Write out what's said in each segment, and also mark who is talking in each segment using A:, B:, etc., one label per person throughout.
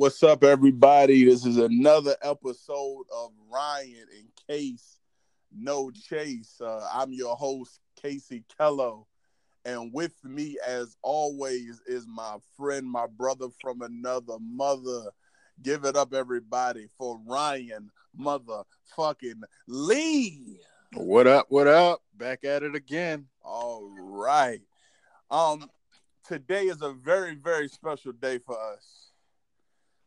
A: what's up, everybody? This is another episode of Ryan in Case No Chase. Uh, I'm your host, Casey Kello. And with me, as always, is my friend, my brother from another mother. Give it up, everybody, for Ryan motherfucking Lee.
B: What up? What up? Back at it again.
A: All right. Um, today is a very, very special day for us.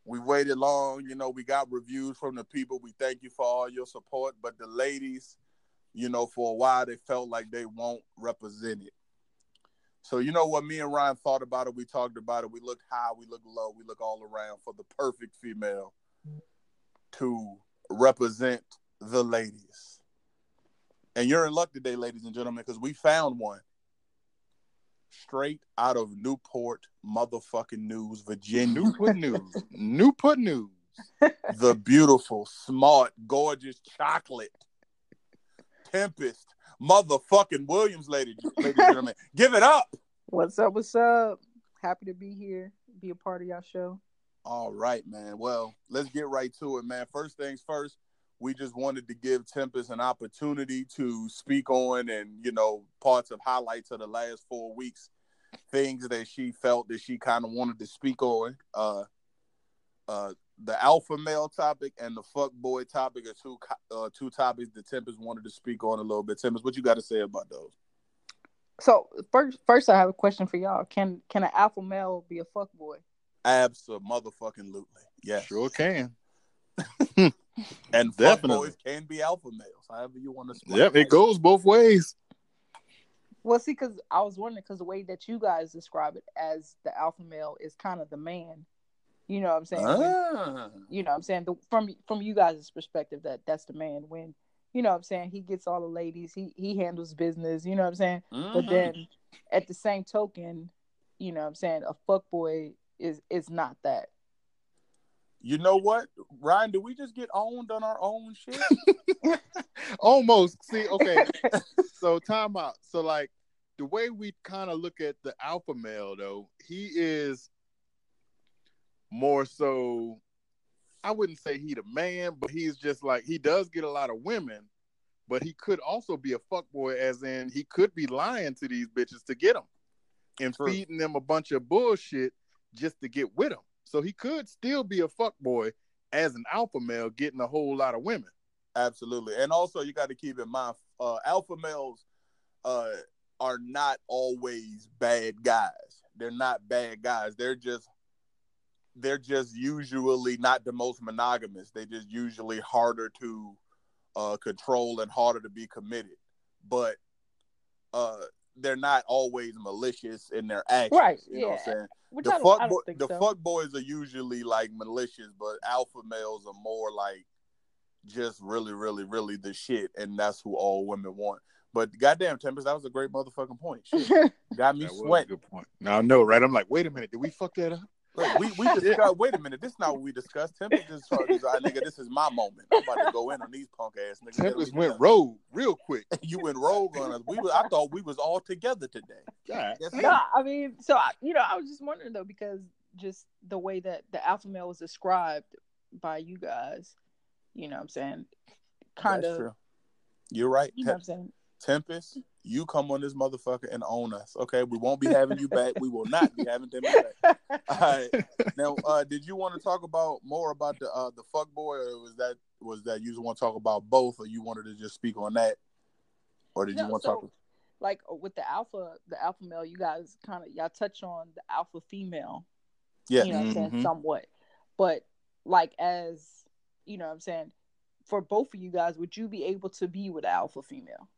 A: We waited long, you know, we got reviews from the people. We thank you for all your support. But the ladies, you know, for a while they felt like they won't represent it. So you know what me and Ryan thought about it, we talked about it, we looked high, we looked low, we look all around for the perfect female to represent the ladies. And you're in luck today, ladies and gentlemen, because we found one straight out of Newport, motherfucking News, Virginia.
B: Newport News. Newport News.
A: the beautiful, smart, gorgeous chocolate Tempest, motherfucking Williams, ladies, ladies and gentlemen. Give it up.
C: What's up? What's up? Happy to be here, be a part of y'all show.
A: All right, man. Well, let's get right to it, man. First things first, we just wanted to give Tempest an opportunity to speak on and, you know, parts of highlights of the last four weeks, things that she felt that she kind of wanted to speak on. Uh, uh, the alpha male topic and the fuck boy topic are two uh, two topics that Tempest wanted to speak on a little bit. Tempest, what you got to say about those?
C: So first, first I have a question for y'all. Can can an alpha male be a fuck boy?
A: Absolutely, motherfucking lutely. yes.
B: Sure can.
A: And fuck
B: Definitely.
A: boys can be alpha males, however you want to. split
B: Yep, it goes both ways.
C: Well, see, because I was wondering because the way that you guys describe it as the alpha male is kind of the man. You know what I'm saying? When-
A: Ah.
C: you know what I'm saying the, from from you guys' perspective that that's the man when you know what I'm saying he gets all the ladies he he handles business you know what I'm saying but
A: Mhm.
C: then at the same token you know what I'm saying a fuck boy is is not that
A: You know what, Ryan? Do we just get owned on our own shit?
B: Almost. See, okay. so time out. So like the way we kind of look at the alpha male though, he is more so I wouldn't say he the man, but he's just like he does get a lot of women, but he could also be a fuckboy as in he could be lying to these bitches to get them and
A: True.
B: feeding them a bunch of bullshit just to get with them. So he could still be a fuck boy as an alpha male getting a whole lot of women.
A: Absolutely, and also you got to keep in mind, uh, alpha males uh, are not always bad guys. They're not bad guys. They're just they're just usually not the most monogamous. They just usually harder to uh, control and harder to be committed. But uh, they're not always malicious in their actions.
C: Right,
A: You know what I'm
C: yeah.
A: saying?
C: which
A: the
C: I don't,
A: fuck
C: I don't think
A: the
C: so.
A: fuck boys are usually like malicious, but alpha males are more like just really, really, really the shit, and that's who all women want. But goddamn, Tempest, that was a great motherfucking point. Shit. Got me
B: That was a
A: sweating.
B: good point. Now I know, right? I'm like, wait a minute, did we fuck that up?
A: Look, we we discussed. Wait a minute, this is not what we discussed. Tempest just tried to say, nigga, this is my moment. I'm about to go in on these punk ass niggas.
B: Tempest
A: Yeah,
B: went rogue real quick.
A: You went rogue on us. We was, I thought we was all together today.
B: God.
A: Yes,
C: no, I mean, so I, you know, I was just wondering though because just the way that the alpha male was described by you guys, you know, what I'm saying, kind
A: That's
C: of,
A: true. You're right.
C: you know, what I'm saying.
A: Tempest, you come on this motherfucker and own us. Okay, we won't be having you back. We will not be having Tempest back. All right. Now, uh, did you want to talk about more about the uh, the fuck boy, or was that was that you just want to talk about both, or you wanted to just speak on that, or did you want to
C: so,
A: talk?
C: like with the alpha, the alpha male, you guys kind of y'all touch on the alpha female,
A: Yeah,
C: you know, what I'm saying
B: Mhm.
C: somewhat, but like as you know, what I'm saying for both of you guys, would you be able to be with an alpha female?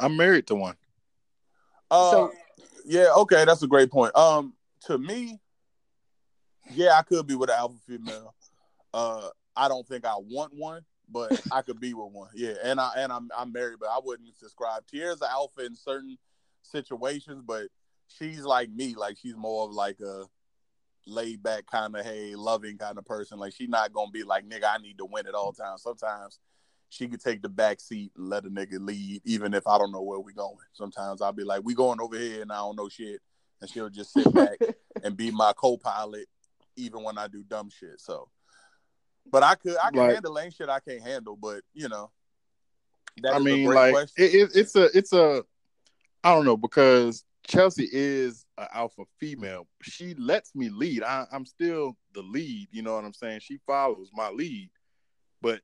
B: I'm married to one.
A: Uh,
C: So-
A: yeah, okay, that's a great point. Um, to me, yeah, I could be with an alpha female. Uh, I don't think I want one, but I could be with one. Yeah, and I and I'm I'm married, but I wouldn't subscribe. Tierra's an alpha in certain situations, but she's like me. Like she's more of like a laid back kind of hey, loving kind of person. Like she's not gonna be like nigga, I need to win at all times. Sometimes she could take the back seat and let a nigga lead, even if I don't know where we going. Sometimes I'll be like, we going over here and I don't know shit. And she'll just sit back and be my co-pilot even when I do dumb shit. So but I could I can
B: Like-
A: handle ain't shit I can't handle, but you know. that
B: I
A: is a
B: mean,
A: great
B: like
A: question.
B: it, it, it's a it's a I don't know because Chelsea is an alpha female. She lets me lead. I, I'm still the lead. You know what I'm saying? She follows my lead, but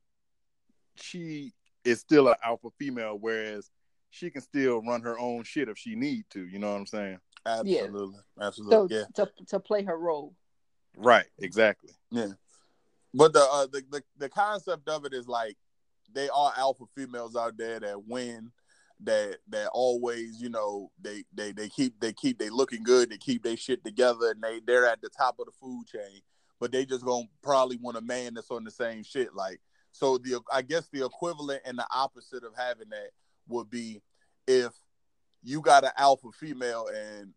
B: she is still an alpha female. Whereas she can still run her own shit if she need to. You know what I'm saying?
A: Absolutely.
C: so
A: Absolutely. yeah.
C: to to play her role.
B: Right. Exactly.
A: Yeah. But the, uh, the the the concept of it is like they are alpha females out there that win, that that always you know they they they keep they keep they looking good, they keep their shit together, and they they're at the top of the food chain. But they just gonna probably want a man that's on the same shit. Like so, the I guess the equivalent and the opposite of having that would be if you got an alpha female and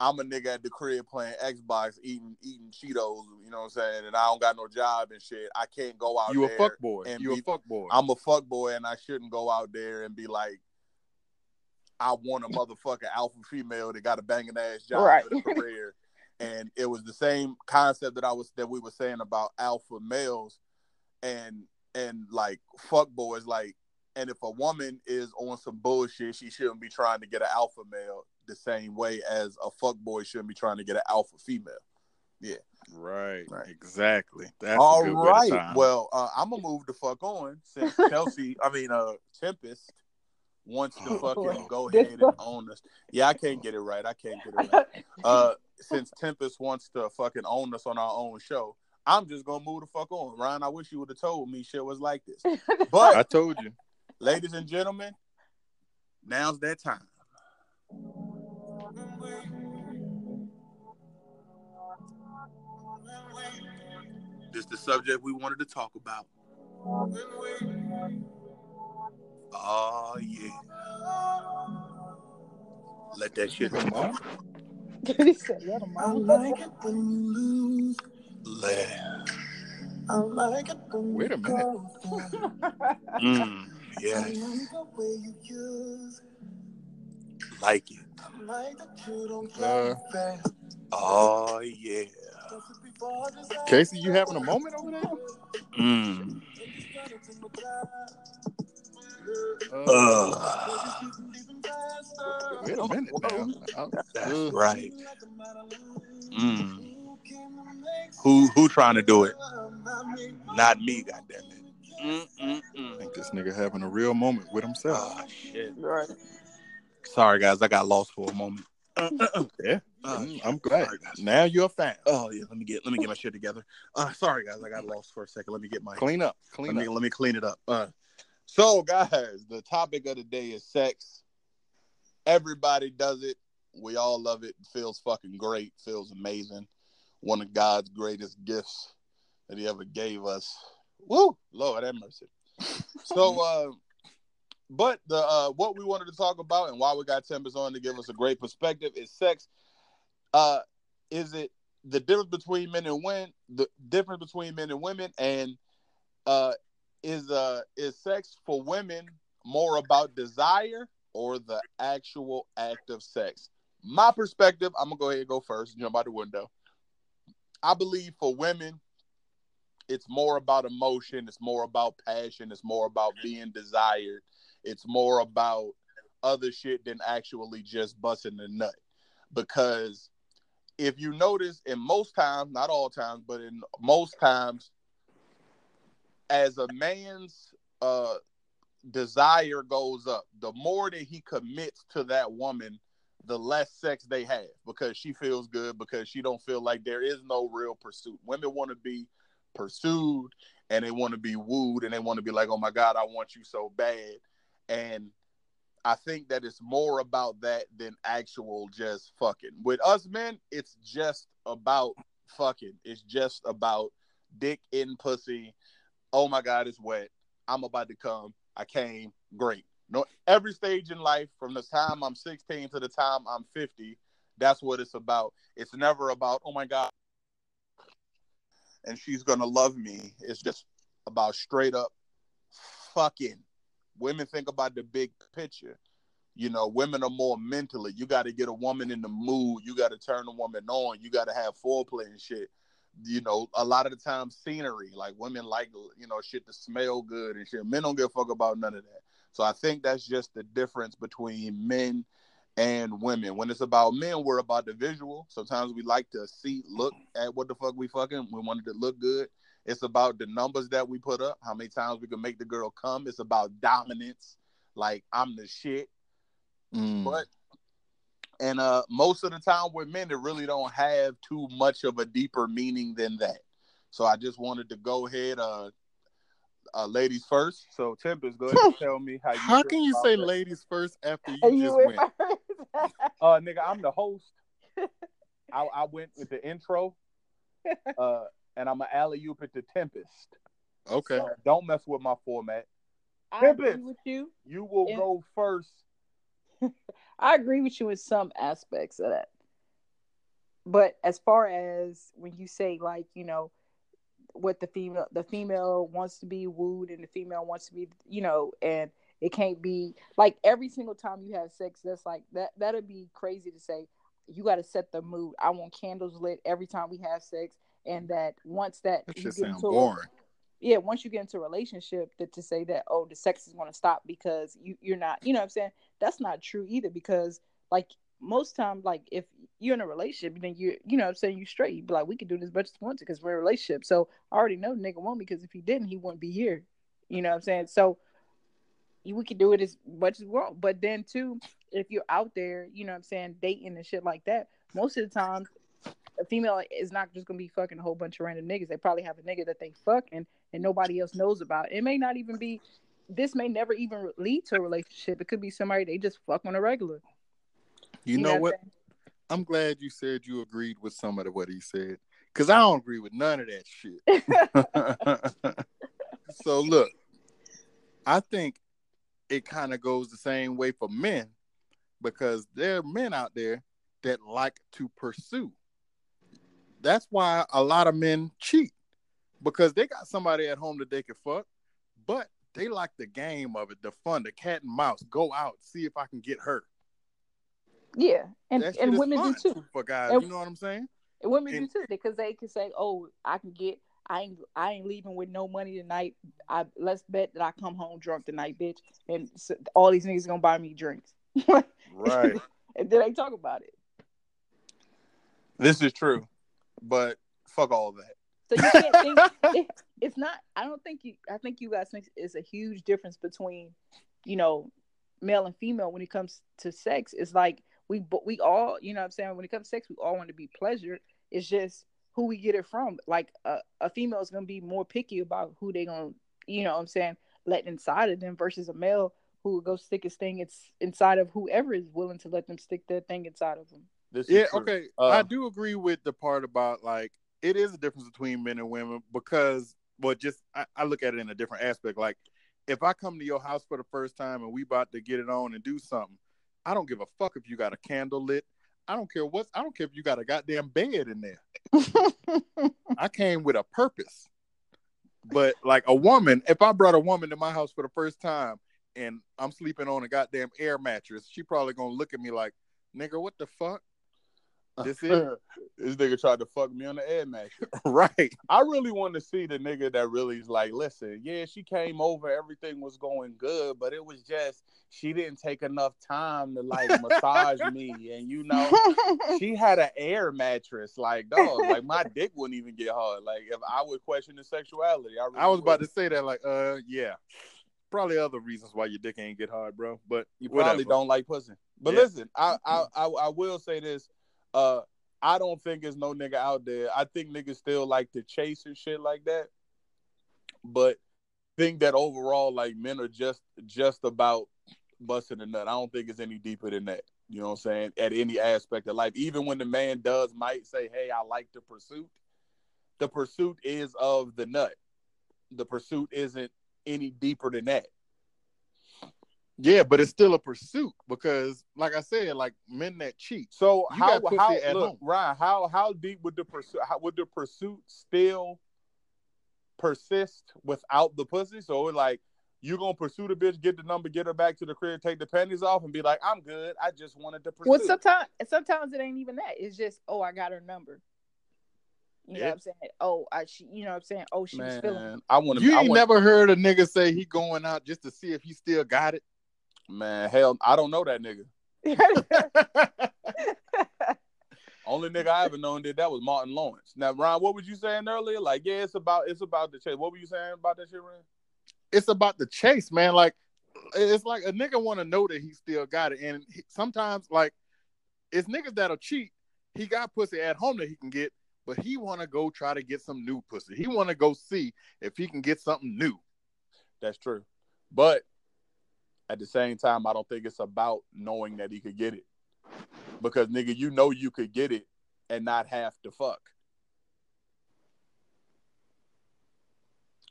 A: I'm a nigga at the crib playing Xbox, eating eating Cheetos, you know what I'm saying, and I don't got no job and shit. I can't go out
B: You a fuck boy.
A: and
B: You
A: be-
B: a fuck boy.
A: I'm a fuck boy, and I shouldn't go out there and be like, I want a motherfucking alpha female that got a banging ass job
C: Right.
A: and a career. and it was the same concept that I was that we were saying about alpha males and and like fuck boys, like and if a woman is on some bullshit, she shouldn't be trying to get an alpha male the same way as a fuck boy shouldn't be trying to get an alpha female.
B: right.
A: Right.
B: Exactly. That's
A: All
B: a good
A: right.
B: time.
A: Well, uh, I'm gonna move the fuck on since Chelsea. I mean, uh, Tempest wants to
B: Oh,
A: fucking go ahead and own us. Yeah, I can't get it right. I can't get it right. Uh, since Tempest wants to fucking own us on our own show, I'm just gonna move the fuck on. Ryan, I wish you would have told me shit was like this. But I
B: told you.
A: ladies and gentlemen, now's that time. This the subject we wanted to talk about. Oh yeah. Let that shit
B: Come on.
C: he said, "Let him out."
D: it when you lose.
A: Let.
D: Like
B: Wait a minute.
D: go.
A: Mm,
D: I
A: yes,
D: like the way you use.
A: like it.
D: I like that you don't
B: Uh.
A: Oh yeah.
D: Don't you be bored as I
B: Casey, you having a moment over there?
A: Mm.
B: Uh,
A: Ugh.
B: wait a minute now.
A: That's
B: uh,
A: right. Mm. Who who trying to do it? Not me, goddammit. Mm mm
B: I think this nigga having a real moment with himself.
A: Oh shit.
C: Right.
A: Sorry guys, I got lost for a moment.
B: yeah,
A: Oh,
B: Mm, I'm glad.
A: Sorry.
B: Now you're a fan.
A: Oh yeah, let me get let me get my shit together. Uh, sorry guys, I got lost for a second. Let me get my
B: Clean up.
A: let
B: Clean
A: me let me clean it up. Uh, so guys, the topic of the day is sex. Everybody does it. We all love it. It feels fucking great. Feels amazing. One of God's greatest gifts that He ever gave us. Woo, Lord have mercy. So, uh, but the uh, what we wanted to talk about and why we got Tempest on to give us a great perspective is sex. Uh, is it the difference between men and women? The difference between men and women, and uh, is uh is sex for women more about desire or the actual act of sex? My perspective, I'm gonna go ahead and go first, jump out the window. I believe for women, it's more about emotion, it's more about passion, it's more about being desired, it's more about other shit than actually just busting the nut. Because if you notice, in most times, not all times, but in most times, as a man's uh desire goes up, the more that he commits to that woman, the less sex they have because she feels good because she don't feel like there is no real pursuit. Women want to be pursued and they want to be wooed and they want to be like, "Oh my god, I want you so bad." And I think that it's more about that than actual just fucking. With us men, it's just about fucking. It's just about dick in pussy. Oh my god, it's wet. I'm about to come. I came. Great. No, every stage in life, from the time I'm 16 to the time I'm 50, that's what it's about. It's never about oh my god, and she's gonna love me. It's just about straight up fucking. Women think about the big picture. You know, women are more mentally. You got to get a woman in the mood. You got to turn a woman on. You got to have foreplay and shit. You know, a lot of the time, scenery. Like women like, you know, shit to smell good and shit. Men don't give a fuck about none of that. So I think that's just the difference between men and women. When it's about men, we're about the visual. Sometimes we like to see, look at what the fuck we fucking. We wanted to look good. It's about the numbers that we put up, how many times we can make the girl come. It's about dominance. Like I'm the shit.
B: Mm.
A: But and uh most of the time with men, it really don't have too much of a deeper meaning than that. So I just wanted to go ahead, uh, uh ladies first. So Tempest, go ahead and tell me how you.
B: How can you say
A: that.
B: ladies first after you,
C: you
B: just
C: went
B: went?
C: first.
A: Uh, nigga, I'm the host. I, I went with the intro. Uh, and I'm an alley oop at the Tempest.
B: Okay.
A: So don't mess with my format.
C: I agree with you.
A: You will
C: Yeah.
A: go first.
C: I agree with you in some aspects of that. But as far as when you say like, you know, what the female the female wants to be wooed and the female wants to be, you know, and it can't be like every single time you have sex, that's like that that'd be crazy to say. You gotta set the mood. I want candles lit every time we have sex. And that once that
B: That
C: you get
B: sound
C: into a-
B: boring.
C: yeah, once you get into a relationship, that to say that oh the sex is going to stop because you you're not, you know what I'm saying? That's not true either because like most time like if you're in a relationship then you you know what I'm saying you straight you be like we can do this as much as we want to because we're in a relationship. So I already know the nigga want me because if he didn't he wouldn't be here. You know what I'm saying? So we can do it as much as we want. But then too, if you're out there, you know what I'm saying, dating and shit like that, most of the time a female is not just gonna be fucking a whole bunch of random niggas. They probably have a nigga that they fucking and nobody else knows about. It may not even be. This may never even lead to a relationship. It could be somebody they just fuck on a regular.
B: You, know, what? I'm glad you said you agreed with some of the, what he said. Cause I don't agree with none of that shit. so look, I think it kind of goes the same way for men because there are men out there that like to pursue. That's why a lot of men cheat because they got somebody at home that they can fuck, but they like the game of it, the fun, the cat and mouse. Go out, see if I can get her.
C: Yeah, and
B: That
C: and women
B: fun
C: do too.
B: for guys.
C: And-
B: you know what I'm saying?
C: And women
B: And-
C: do too because they can say, "Oh, I can get. I ain't. I ain't leaving with no money tonight. I let's bet that I come home drunk tonight, bitch. And so, all these niggas gonna buy me drinks.
B: Right.
C: and then they talk about it.
A: This is true, but fuck all that.
C: So you can't think it, it's not. I don't think you. I think you guys think it's a huge difference between, you know, male and female when it comes to sex. It's like we but we all, you know, what I'm saying when it comes to sex, we all want to be pleasured. It's just who we get it from. Like a, a female is gonna be more picky about who they gonna, you know, what I'm saying let inside of them versus a male who will go stick his thing it's inside of whoever is willing to let them stick their thing inside of them.
A: This is
B: Yeah, okay.
A: Uh,
B: I do agree with the part about like it is a difference between men and women because, well, just I, I look at it in a different aspect. Like, if I come to your house for the first time and we about to get it on and do something, I don't give a fuck if you got a candle lit. I don't care what. I don't care if you got a goddamn bed in there. I came with a purpose. But like a woman, if I brought a woman to my house for the first time and I'm sleeping on a goddamn air mattress, she probably gonna look at me like, "Nigga, what the fuck?" This is
A: this nigga tried to fuck me on the air mattress.
B: right.
A: I really want to see the nigga that really is like, listen, yeah, she came over, everything was going good, but it was just she didn't take enough time to like massage me, and you know, she had an air mattress, like dog, like my dick wouldn't even get hard. Like if I would question the sexuality, I, really
B: I was about to say that, like, uh, yeah, probably other reasons why your dick ain't get hard, bro. But
A: You probably
B: whatever.
A: don't like pussy. But
B: Yeah.
A: listen, I, I I I will say this. Uh I don't think there's no nigga out there. I think niggas still like to chase and shit like that. But think that overall, like men are just just about busting a nut. I don't think it's any deeper than that. You know what I'm saying? At any aspect of life, even when the man does might say, "Hey, I like the pursuit," the pursuit is of the nut. The pursuit isn't any deeper than that.
B: Yeah, but it's still a pursuit because, like I said, like men that cheat.
A: So
B: You
A: how how
B: at
A: look
B: home.
A: Ryan? How how deep would the pursuit? How would the pursuit still persist without the pussy? So like you're gonna pursue the bitch, get the number, get her back to the crib, take the panties off, and be like, "I'm good. I just wanted to pursue."
C: Well, sometimes sometimes it ain't even that. It's just, oh, I got her number. You know what I'm saying? Oh, I she, you know what I'm saying? Oh, she was feeling.
A: man, I want to.
B: You
A: I wanna,
B: never heard a nigga say he going out just to see if he still got it.
A: Man, hell, I don't know that nigga. Only nigga I ever known did that was Martin Lawrence. Now, Ron, what was you saying earlier? Like, yeah, it's about it's about the chase. What were you saying about that shit, Ron?
B: it's about the chase, man. Like it's like a nigga want to know that he still got it, and he, sometimes like it's niggas that'll cheat. He got pussy at home that he can get, but he want to go try to get some new pussy. He want to go see if he can get something new.
A: That's true. But at the same time, I don't think it's about knowing that he could get it. Because nigga, you know you could get it and not have to fuck.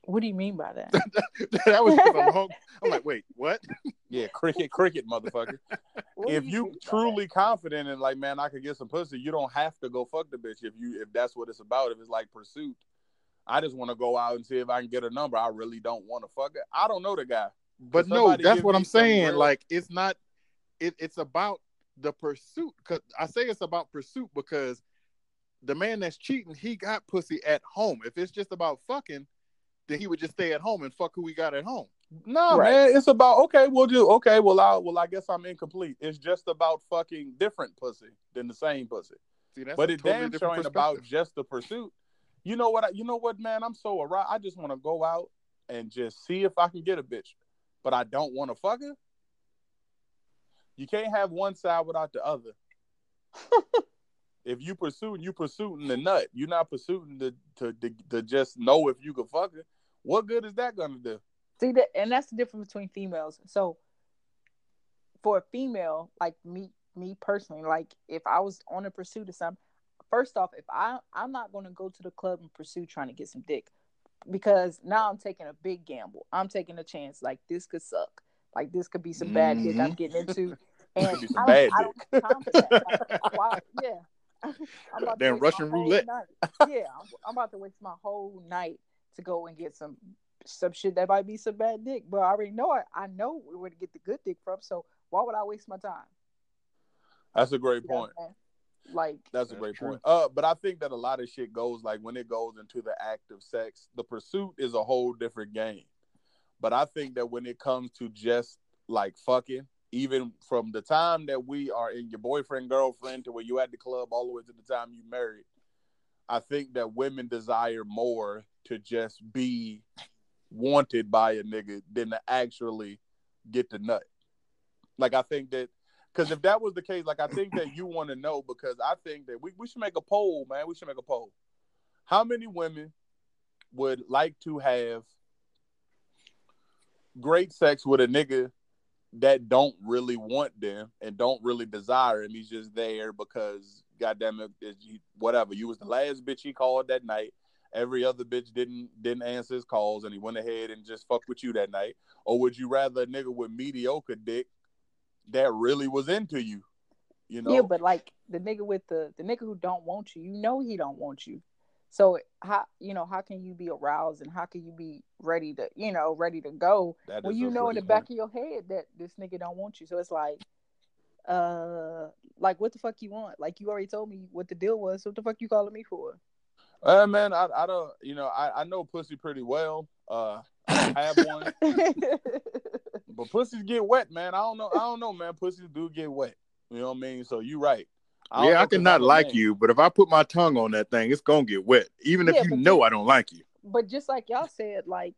C: what do you mean by that?
B: that was just a long. I'm like, wait, what?
A: Yeah, cricket, cricket, motherfucker. If you
C: mean by
A: truly confident and like, man, I could get some pussy, you don't have to go fuck the bitch if you if that's what it's about. If it's like pursuit, I just want to go out and see if I can get a number. I really don't want to fuck it. I don't know the guy.
B: But no, that's what I'm saying.
A: real-
B: Like it's not. It, it's about the pursuit. Cause I say it's about pursuit because the man that's cheating, he got pussy at home. If it's just about fucking, then he would just stay at home and fuck who he got at home.
A: No,
C: Right.
A: man, it's about okay. We'll do okay. Well, I well, I guess I'm incomplete. It's just about fucking different pussy than the same pussy.
B: See, that's
A: but it
B: totally
A: damn
B: different
A: sure ain't about just the pursuit. You know what? I, you know what, man? I'm so aroused. I just want to go out and just see if I can get a bitch, but I don't want to fuck her. You can't have one side without the other. if you pursuing, you pursuing the nut. You're not pursuing the to, to to just know if you can fuck her. What good is that gonna do?
C: See that, and that's the difference between females. So, for a female like me, me personally, like if I was on a pursuit of something, first off, if I I'm not going to go to the club and pursue trying to get some dick, because now I'm taking a big gamble. I'm taking a chance. Like this could suck. Like this could be some bad dick I'm mm-hmm. getting into. And
A: Could be some
C: I don't, I don't have time for that. Like, why- yeah. I'm about
B: Damn Russian roulette.
C: Yeah, I'm, I'm about to waste my whole night to go and get some some shit that might be some bad dick. But I already know it. I know where to get the good dick from. So why would I waste my time?
A: That's a great
C: You
A: point.
C: saying? Like
A: That's a great
B: true.
A: point. Uh, but I think that a lot of shit goes like when it goes into the act of sex, the pursuit is a whole different game. But I think that when it comes to just like fucking, even from the time that we are in your boyfriend girlfriend to where you at the club all the way to the time you married, I think that women desire more to just be wanted by a nigga than to actually get the nut. Like I think that because if that was the case, like I think that you want to know because I think that we, we should make a poll, man. We should make a poll. How many women would like to have great sex with a nigga that don't really want them and don't really desire him? He's just there because goddamn it, whatever. You was the last bitch he called that night. Every other bitch didn't didn't answer his calls, and he went ahead and just fucked with you that night. Or would you rather a nigga with mediocre dick that really was into you? You know,
C: yeah, but like the nigga with the the nigga who don't want you, you know he don't want you. So how you know how can you be aroused and how can you be ready to you know ready to go
A: That
C: when you know in the
A: great
C: back of your head that this nigga don't want you. So it's like, uh, like what the fuck you want? Like you already told me what the deal was. So what the fuck you calling me for?
A: Uh, man, I, I don't, you know, I, I know pussy pretty well. Uh, I have one, but pussies get wet, man. I don't know, I don't know, man. Pussies do get wet. You know what I mean? So you right. don't
B: yeah,
A: know
B: I
A: 'cause
B: cannot like
A: man.
B: you, but if I put my tongue on that thing, it's gonna get wet, even if you know
C: you-
B: I don't like you.
C: but just like y'all said, like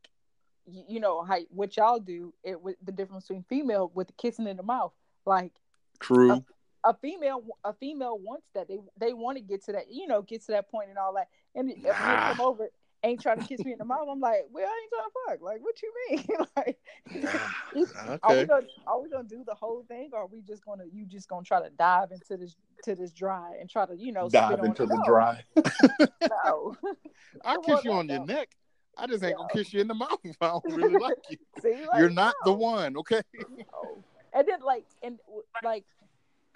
C: you, you know how what y'all do, it with the difference between female with the kissing in the mouth. Like
B: True.
C: a female, a female wants that they they want to get to that, you know, get to that point and all that. And if a nigga
B: Nah.
C: come over ain't trying to kiss me in the mouth, I'm like, well, I ain't trying to fuck. Like, what you mean? like, are we gonna are we gonna do the whole thing, or are we just gonna you just gonna try to dive into this to this dry and try to you know
A: Dive into the
C: No,
A: dry.
C: No.
B: I'll kiss you on your
C: no.
B: neck. I just ain't gonna kiss you in the mouth if I don't really like you.
C: See, like,
B: You're not the one, okay?
C: No. And then like and like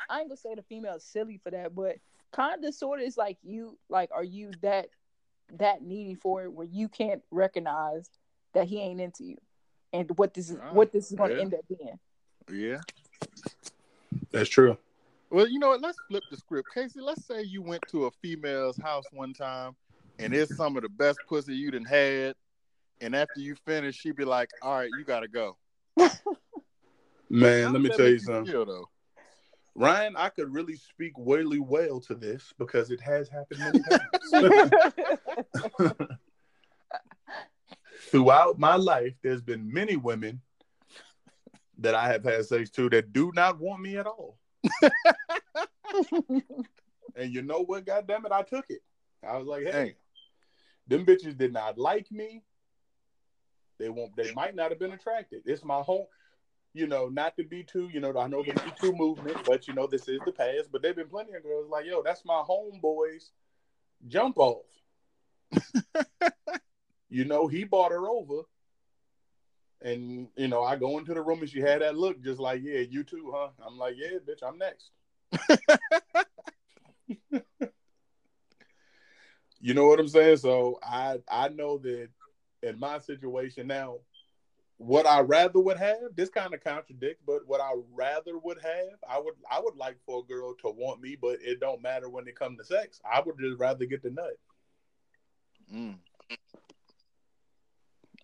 C: I ain't gonna say the female is silly for that, but kind of sort of is like you like are you that that needy for it where you can't recognize that he ain't into you and what this is what this is gonna
B: yeah.
C: end up being.
B: Yeah.
A: That's true.
B: Well, you know what? Let's flip the script. Casey, let's say you went to a female's house one time and it's some of the best pussy you done had. And after you finish, she'd be like, all right, you gotta go.
A: Man, let me tell you something.
B: feel, though?
A: Ryan, I could really speak really well to this because it has happened many times. Throughout my life, there's been many women that I have had sex to that do not want me at all. And you know what? God damn it, I took it. I was like, hey, them bitches did not like me. They won't. They might not have been attracted. It's my home. You know, not to be too. You know, I know the Me Too movement, but you know, this is the past. But there've been plenty of girls like, yo, that's my homeboy's jump off. you know, he bought her over. And you know, I go into the room and she had that look, just like, yeah, you too, huh? I'm like, yeah, bitch, I'm next. You know what I'm saying? So I I know that in my situation now, what I rather would have, this kind of contradicts, but what I rather would have, I would I would like for a girl to want me, but it don't matter when it comes to sex. I would just rather get the nut.
B: Mm.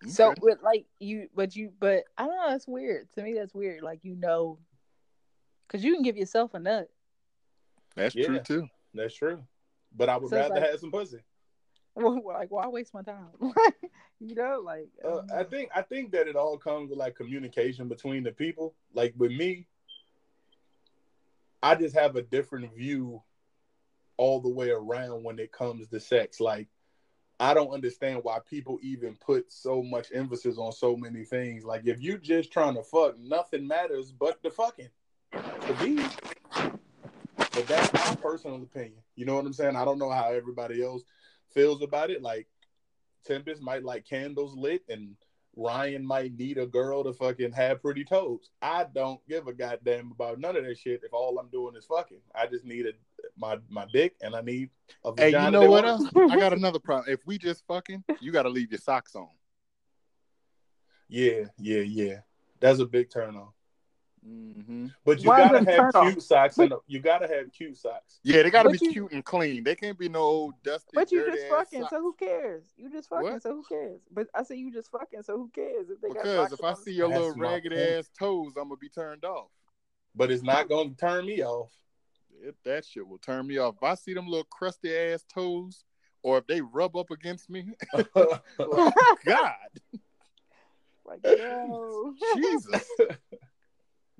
C: So
B: Okay.
C: with like you, but you, but I don't know. That's weird to me. That's weird. Like you know, because you can give yourself a nut.
B: that's
A: Yeah.
B: true too.
A: That's true. But I would
C: So
A: rather
C: like-
A: have some pussy.
C: Well, like why waste my time? you know, like I
A: Uh, I think I think that it all comes with like communication between the people. Like with me, I just have a different view all the way around when it comes to sex. Like I don't understand why people even put so much emphasis on so many things. Like if you just trying to fuck, nothing matters but the fucking. To me. But that's my personal opinion. You know what I'm saying? I don't know how everybody else feels about it. Like Tempest might like candles lit and Ryan might need a girl to fucking have pretty toes. I don't give a goddamn about none of that shit if all I'm doing is fucking. I just need a, my my dick and I need a
B: Hey, you know what else? I got another problem. If we just fucking, you got to leave your socks on.
A: Yeah, yeah, yeah. That's a big turn on.
B: Mm-hmm.
A: But you
C: Why
A: gotta have
C: turn on?
A: cute socks and you gotta have cute socks.
B: Yeah, they got to be
C: you-
B: cute and clean. They can't be no old dusty.
C: But you
B: dirty
C: just fucking,
B: socks.
C: so who cares? You just fucking,
B: What?
C: so who cares? But I say you just fucking, so who cares if they got
B: Because if I see your little
A: my
B: ragged
A: point.
B: ass toes, I'm gonna be turned off.
A: But it's not gonna turn me off.
B: It, that shit will turn me off. If I see them little crusty ass toes, or if they rub up against me, oh, God,
C: like no.
B: Jesus,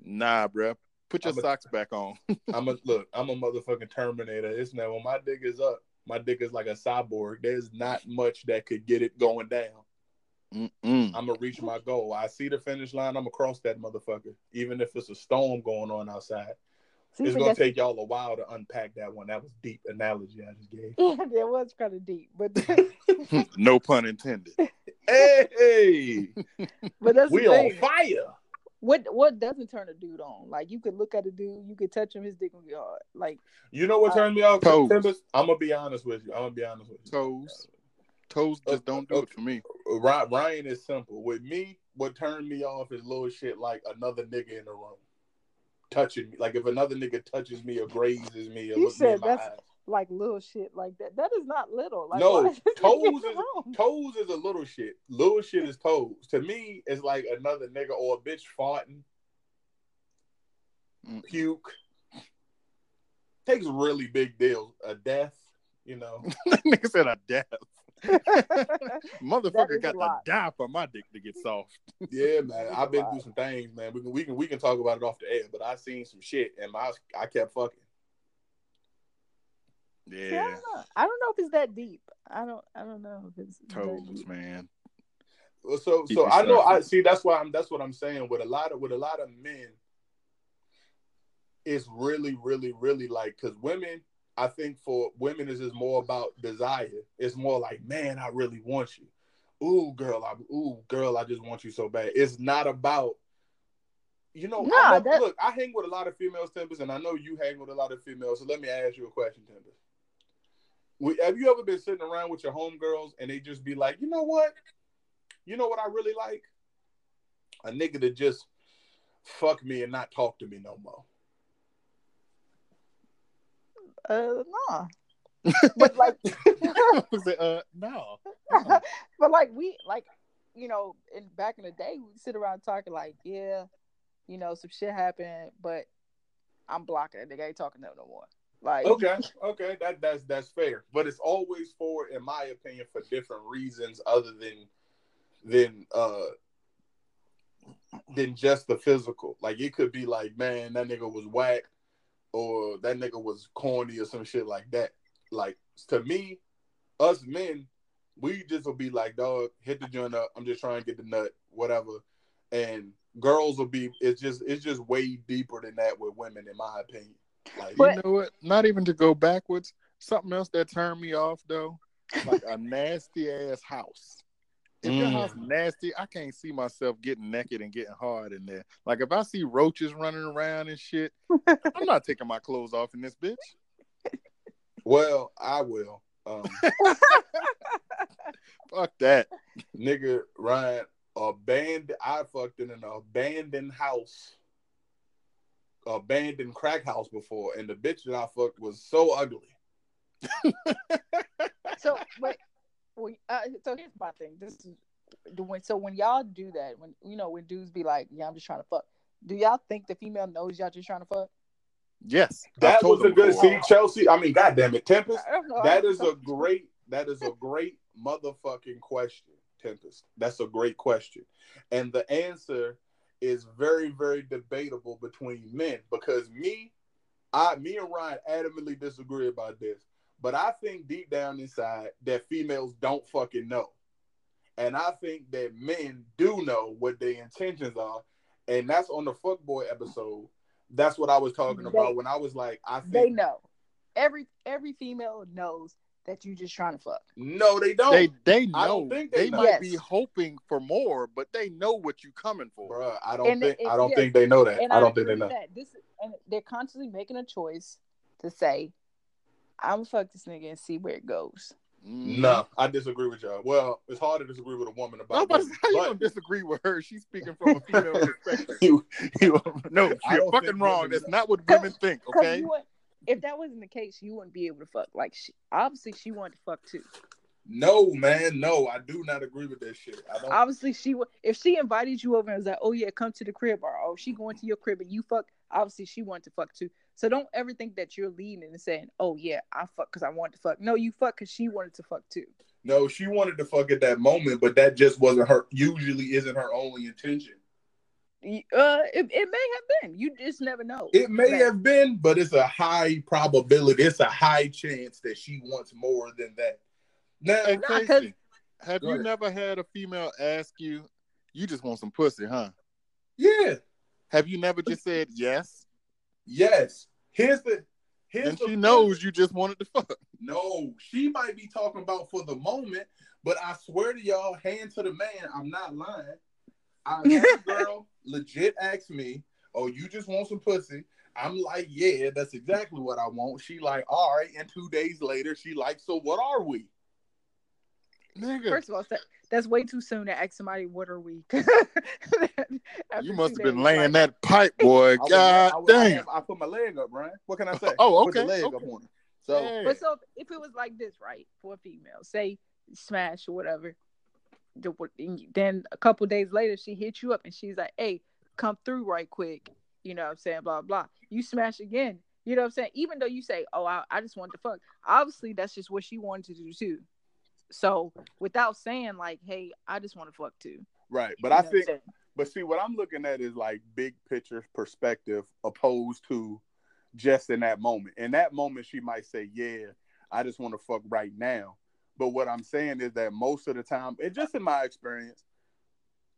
B: nah, bruh. Put your
A: I'm a-
B: socks back on.
A: I'm a look, I'm a motherfucking terminator. It's now when my dick is up, my dick is like a cyborg. There's not much that could get it going down.
B: Mm-mm.
A: I'm gonna reach my goal. I see the finish line. I'm gonna cross that motherfucker, even if it's a storm going on outside.
C: See,
A: it's gonna take y'all a while to unpack that one. That was deep analogy I just gave.
C: Yeah, that was kind of deep, but
B: no pun intended.
A: Hey,
C: but that's
A: we
C: the
A: on fire.
C: What what doesn't turn a dude on? Like you could look at a dude, you could touch him, his dick would be hard. Like
A: You know what
C: Uh,
A: turned me off?
B: Toes.
A: I'm gonna be honest with you. I'm gonna be honest with you.
B: Toes, toes just don't do it for me.
A: Ry- Ryan is simple. With me, what turned me off is little shit like another nigga in the room touching me. Like if another nigga touches me or grazes me or
C: You
A: looks me in
C: said
A: my
C: that's-
A: eyes.
C: Like little shit like that. That is not little. Like
A: No,
C: is
A: toes
C: nigga in the
A: is-
C: room?
A: Toes is a little shit. Little shit is toes. To me, it's like another nigga or a bitch farting,
B: Mm.
A: puke. Takes a really big deal. A death, you know.
B: Nigga said a death. Motherfucker got to die for my dick to get soft.
A: Yeah, man. I've been
C: lot.
A: through some things, man. We can we can we can talk about it off the air, but I seen some shit and my I kept fucking.
B: Yeah,
C: See, I don't know. I don't know if it's that deep. I don't. I don't know if it's that
B: toes,
C: deep.
B: man.
A: Well, So
B: Keep
A: so I know I see that's why I'm that's what I'm saying with a lot of with a lot of men it's really really really like cuz women I think for women is just more about desire. It's more like, man, I really want you. Ooh, girl, I ooh, girl, I just want you so bad. It's not about you know,
C: Nah,
A: I never-
C: that-
A: look, I hang with a lot of females, Tempest, and I know you hang with a lot of females. So let me ask you a question, Tempest. We, have you ever been sitting around with your homegirls and they just be like, you know what? You know what I really like? A nigga to just fuck me and not talk to me no more.
C: Uh, nah. but like,
B: was like, uh, no. Uh-uh.
C: but like we like, you know, in back in the day, we sit around talking like, yeah, you know, some shit happened, but I'm blocking it. Nigga ain't talking to them no more. Like,
A: Okay, okay, that that's that's fair. But it's always for, in my opinion, for different reasons other than than uh than just the physical. Like it could be like, man, that nigga was whack, or that nigga was corny or some shit like that. Like to me, us men, we just will be like, dog, hit the joint up. I'm just trying to get the nut, whatever. And girls will be it's just it's just way deeper than that with women, in my opinion. Like
C: But-
B: you know what? Not even to go backwards. Something else that turned me off though, like a nasty ass house. If your
A: Mm.
B: house nasty, I can't see myself getting naked and getting hard in there. Like if I see roaches running around and shit, I'm not taking my clothes off in this bitch.
A: well, I will. Um
B: Fuck that.
A: nigga Ryan abandoned I fucked in an abandoned house abandoned crack house before and the bitch that I fucked was so ugly.
C: so but well, uh, so here's my thing. This is the when so when y'all do that, when you know when dudes be like, "Yeah, I'm just trying to fuck." Do y'all think the female knows y'all just trying to fuck?
B: Yes.
A: That
B: told
A: was a good
B: before.
A: see Chelsea. I mean goddamn it, Tempest.
C: I don't know.
A: That is a great that is a great motherfucking question, Tempest. That's a great question. And the answer is very, very debatable between men because me, I me and Ryan adamantly disagree about this. But I think deep down inside that females don't fucking know. And I think that men do know what their intentions are. And that's on the fuckboy episode. That's what I was talking
C: They-
A: about when I was like, I think
C: they know. Every every female knows that you just trying to fuck.
A: no, they don't.
B: They they
A: I
B: know.
A: don't think
B: they
A: they know.
B: might be hoping for more, but they know what you coming for.
A: Bruh, I don't
C: And
A: think
C: it-
A: I don't
C: yeah,
A: think they know that.
C: And
A: I don't think they know.
C: That. This and they're constantly making a choice to say, "I'm gonna fuck this nigga and see where it goes."
B: Mhm.
A: No, I disagree with y'all. Well, it's hard to disagree with a woman about
B: about to say,
A: women,
B: how you gonna disagree with her? She's speaking from a female perspective.
A: you, you,
B: No, you're fucking wrong.
A: women-
B: That's not what women think. Okay.
C: you would- if that wasn't the case, you wouldn't be able to fuck. Like, she, obviously, she wanted to fuck too.
A: no, man, no, I do not agree with that shit. I don't.
C: Obviously, she would. If she invited you over and was like, "Oh yeah, come to the crib," or "Oh, she going to your crib and you fuck," obviously she wanted to fuck too. So don't ever think that you're leading and saying, "Oh yeah, I fuck because I wanted to fuck." No, you fuck because she wanted to fuck too.
A: no, she wanted to fuck at that moment, but that just wasn't her. Usually, isn't her only intention.
C: Y- Uh, it, it may have been. You just never know.
A: It may
C: Right.
A: have been, but it's a high probability. It's a high chance that she wants more than that. Now,
B: Hey,
C: Nah, 'cause-
B: Casey, have you
A: ahead.
B: never had a female ask you, "You just want some pussy, huh?"
A: yeah,
B: Have you never just said yes?
A: yes. Here's the. Here's
B: And
A: the
B: she knows you just wanted to fuck.
A: No, she might be talking about for the moment, but I swear to y'all, hand to the man, I'm not lying. I had a girl legit ask me, "Oh, you just want some pussy?" I'm like, "Yeah, that's exactly what I want." She like, "All right," and two days later, she like, "So what are we?"
B: Nigga,
C: First of all, that, that's way too soon to ask somebody what are we.
B: You must have been
C: days,
B: laying
C: like,
B: that pipe, boy.
A: I was-
B: God
A: I, was- I-
B: damn.
A: I, put my leg up, Brian. What can I say?
B: Oh,
A: I put the
B: okay,
A: leg
B: okay.
A: up on her. So
B: Hey.
C: But so if it was like this, right, for a female, say smash or whatever, the- then a couple days later she hits you up and she's like, "Hey, come through right quick," you know what I'm saying? Blah blah. You smash again, you know what I'm saying? Even though you say, "Oh, I, I just wanted to fuck," obviously that's just what she wanted to do too. So without saying like, "Hey, I just want to fuck too,"
A: right, but
C: you
A: I think? But see, what I'm looking at is like big picture perspective opposed to just in that moment. In that moment, she might say, Yeah, I just want to fuck right now. But what I'm saying is that most of the time, it just in my experience,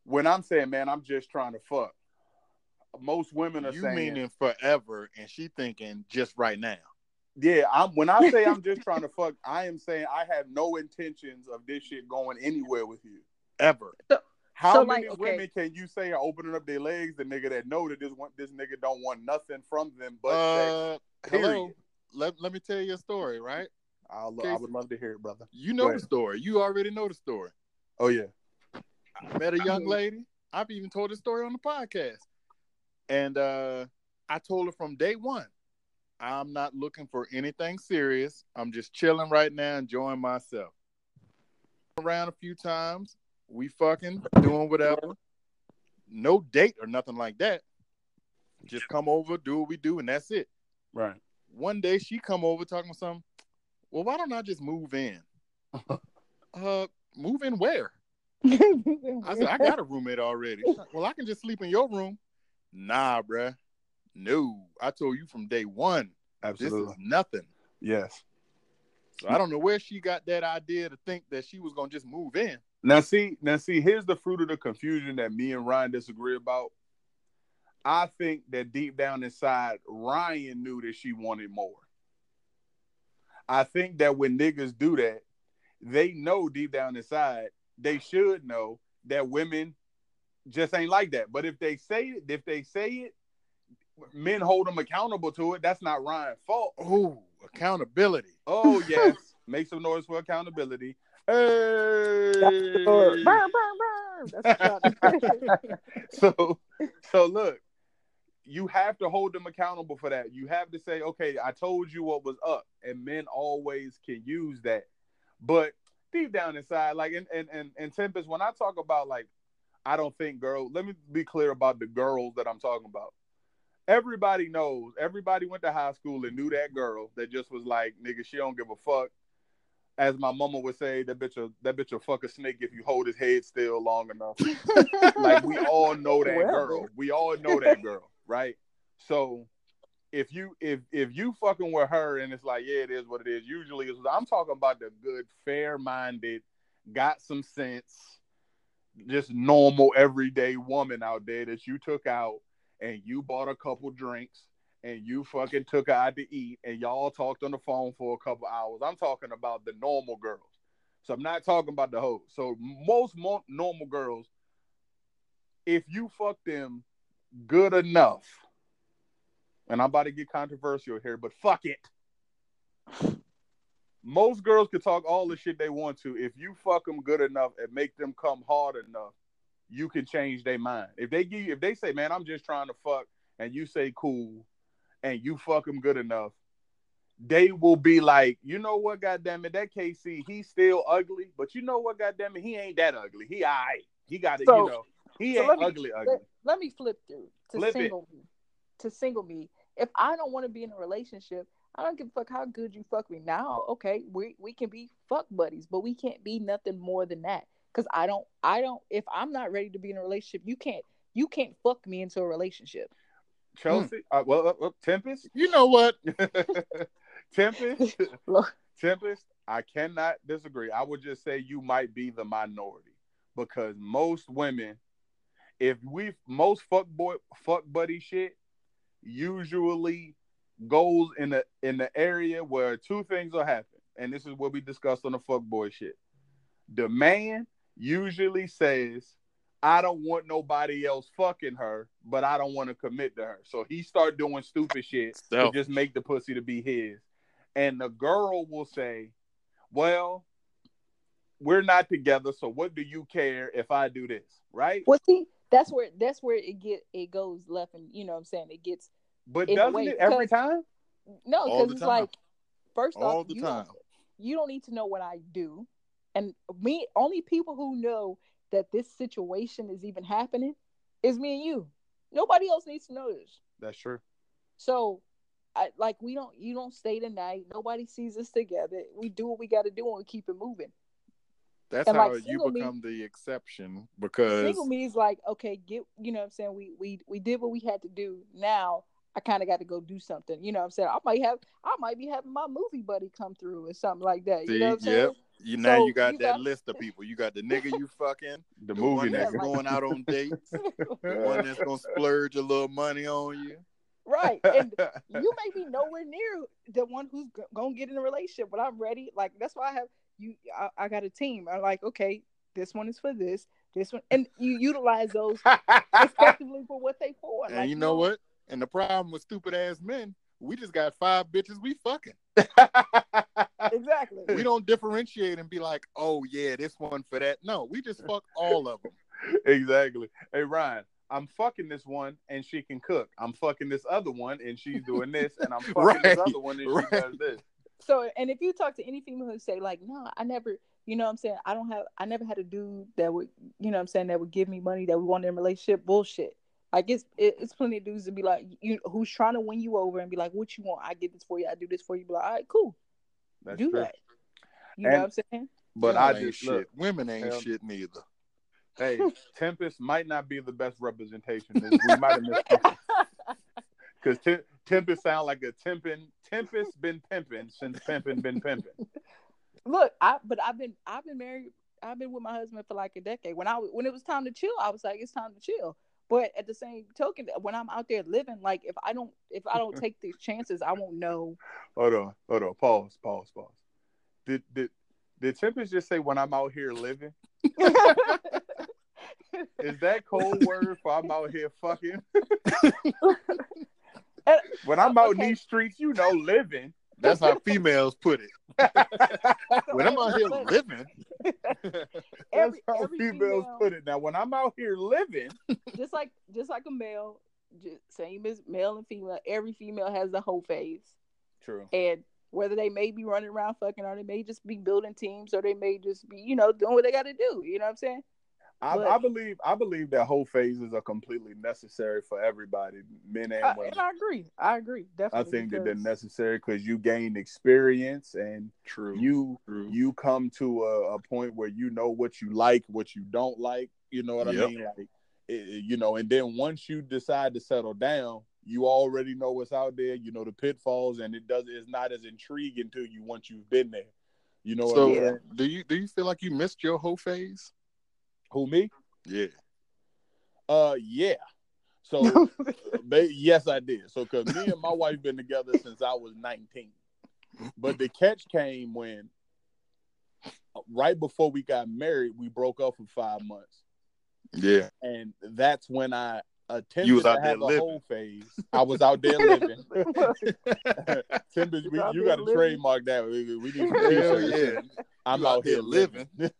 A: when I'm saying, man, I'm just trying to fuck, most women are
B: You
A: saying,
B: meaning forever, and she thinking just right now.
A: yeah, I'm when I say I'm just trying to fuck, I am saying I have no intentions of this shit going anywhere with you.
B: Ever.
A: How
C: So,
A: many
C: like, okay.
A: women can you say are opening up their legs? The nigga that know that this one, this nigga don't want nothing from them but
B: Uh, hello. Let, let me tell you a story, right?
A: I'll, I would love to hear it, brother.
B: You know the story. You already know the story.
A: Oh yeah,
B: I met a young lady. I've even told the story on the podcast. And uh, I told her from day one, I'm not looking for anything serious. I'm just chilling right now, enjoying myself. Around a few times, we fucking doing whatever. No date or nothing like that. Just come over, do what we do, and that's it.
A: right.
B: One day she come over talking about something. Well, why don't I just move in? uh, move in where? I said, I got a roommate already. Well, I can just sleep in your room. Nah, bruh. No. I told you from day one, this
A: Absolutely.
B: is nothing.
A: Yes.
B: So I don't know where she got that idea to think that she was gonna just move in.
A: Now see, now see, here's the fruit of the confusion that me and Ryan disagree about. I think that deep down inside, Ryan knew that she wanted more. I think that when niggas do that, they know deep down inside, they should know that women just ain't like that. But if they say it, if they say it, men hold them accountable to it. That's not Ryan's fault.
B: Oh, accountability.
A: Oh yes, make some noise for accountability. Hey.
C: burn, burn, burn. That's
A: so so look you have to hold them accountable for that. You have to say okay i told you what was up and men always can use that. But deep down inside like and and and, and tempest when i talk about like i don't think girl, let me be clear about the girls that i'm talking about. Everybody knows everybody went to high school and knew that girl that just was like nigga she don't give a fuck. As my mama would say that bitch will, that bitch will fuck a snake if you hold his head still long enough. Like we all know that
C: Well,
A: girl. We all know that girl, right? So if you if if you fucking with her and it's like, yeah, it is what it is. Usually it's I'm talking about the good, fair minded, got some sense, just normal everyday woman out there that you took out and you bought a couple drinks and you fucking took her out to eat and y'all talked on the phone for a couple hours. I'm talking about the normal girls. So I'm not talking about the hoes. So most mo- normal girls if you fuck them good enough, and I'm about to get controversial here, but fuck it. Most girls can talk all the shit they want to. If you fuck them good enough and make them come hard enough, you can change their mind. If they give you, if they say, "Man, I'm just trying to fuck," and you say, "Cool," and you fuck them good enough, they will be like, "You know what? Goddamn it, that KC, he's still ugly, but you know what? Goddamn it, he ain't that ugly. He alright. He got it.
C: So-
A: you know, he
C: so
A: ain't
C: let me-
A: ugly, ugly."
C: let, let me flip through to
A: Flip it.
C: single me. To single me. If I don't want to be in a relationship, I don't give a fuck how good you fuck me. Now, okay, we we can be fuck buddies, but we can't be nothing more than that. Cause I don't I don't if I'm not ready to be in a relationship, you can't you can't fuck me into a relationship.
A: Chelsea, uh, well, uh, uh, Tempest,
B: You know what?
A: Tempest, Tempest. I cannot disagree. I would just say you might be the minority because most women, if we most fuck boy fuck buddy shit, usually goes in the in the area where two things will happen, and this is what we discussed on the fuck boy shit. The man usually says, "I don't want nobody else fucking her, but I don't want to commit to her," so he start doing stupid shit to
B: Selfish.
A: just make the pussy to be his. And the girl will say, Well, we're not together, so what do you care if I do this? Right?
C: well, see, that's where that's where it get it goes left, and you know what I'm saying it gets
A: But
C: in a
A: doesn't it every time?
C: no because it's
B: time.
C: like first
B: All
C: off
B: the
C: you
B: time.
C: don't you don't need to know what I do, and me only people who know that this situation is even happening is me and you. Nobody else needs to know this.
A: That's true.
C: So, I like we don't you don't stay the night. Nobody sees us together. We do what we got to do and we keep it moving.
B: That's
C: And,
B: how
C: like,
B: you
C: single me-
B: become the exception because
C: Single me is like okay, get you know what I'm saying. We we we did what we had to do. Now I kind of got to go do something. You know what I'm saying? I might have, I might be having my movie buddy come through or something like that.
B: See,
C: you know what I'm saying?
B: You now
C: So,
B: you got
C: you
B: that
C: got-
B: list of people. You got the nigga you fucking,
A: The
B: the
A: movie
B: one that's going out on dates, the one that's gonna splurge a little money on you.
C: right. And you may be nowhere near the one who's g- gonna get in a relationship, but I'm ready. Like that's why I have you. I, I got a team. I'm like, okay, this one is for this, this one, and you utilize those effectively for what they for.
B: And
C: Like,
B: you know what? And the problem with stupid ass men, we just got five bitches we fucking.
C: Exactly.
B: We don't differentiate and be like, oh yeah, this one for that. No, we just fuck all of them.
A: exactly. Hey Ryan, I'm fucking this one and she can cook. I'm fucking this other one and she's doing this, and I'm fucking this other one and
B: right.
A: she does this.
C: So, and if you talk to any female who say like, no, I never, you know what I'm saying? I don't have, I never had a dude that would, you know what I'm saying, that would give me money that we want in a relationship. Bullshit. Like it's, it, it's plenty of dudes to be like, you, who's trying to win you over and be like, what you want? I get this for you. I do this for you. Be like, all right, cool.
A: That's
C: do
A: true.
C: that. You
A: And-
C: know what I'm saying?
A: But
B: Women
A: I
B: ain't
A: just
B: shit.
A: look,
B: Women ain't
A: Hell-
B: shit neither.
A: hey, Tempest might not be the best representation. We might have missed because Tem- Tempest sound like a temping. Tempest been pimping since pimping been pimping.
C: Look, I, but I've been, I've been married. I've been with my husband for like a decade. When I, when it was time to chill, I was like, it's time to chill. But at the same token, when I'm out there living, like if I don't, if I don't take these chances, I won't know.
A: Hold on, hold on. Pause, pause, pause. Did did did Tempest just say when I'm out here living? Is that code word for I'm out here fucking?
C: And-
A: when I'm out in these streets, you know, living.
B: That's how females put it. When I'm out here living,
C: every,
A: That's how females
C: female,
A: put it. Now, when I'm out here living,
C: just like just like a male, just same as male and female. Every female has the whole phase,
A: true.
C: and whether they may be running around fucking, or they may just be building teams, or they may just be, you know, doing what they got to do. You know what I'm saying?
A: I,
C: But-
A: I believe I believe that whole phases are completely necessary for everybody, men and
C: I,
A: women.
C: and I agree. I agree. Definitely.
A: I
C: Definitely.
A: think that they're necessary because you gain experience and
B: true.
A: you
B: true.
A: you come to a, a point where you know what you like, what you don't like. You know what
B: Yep.
A: I mean? Like, it, you know, and then once you decide to settle down, you already know what's out there. You know the pitfalls, and it does. It's not as intriguing to you once you've been there. You know what
B: so
A: I'm
C: Yeah.
A: saying?
B: do you do you feel like you missed your whole phase?
A: Who me?
B: Yeah.
A: Uh, yeah. So, ba- yes, I did. So, cause me and my wife been together since I was 19, but the catch came when, right before we got married, we broke up for five months.
B: Yeah.
A: and that's when I attempted
B: You was out
A: to
B: there
A: a
B: living.
A: whole phase. I was out there living. Timbers,
C: You
A: we, you got to trademark that. We, we need some
B: Hell
A: t-shirts.
B: yeah.
A: I'm
B: You
A: out, here living.
B: living.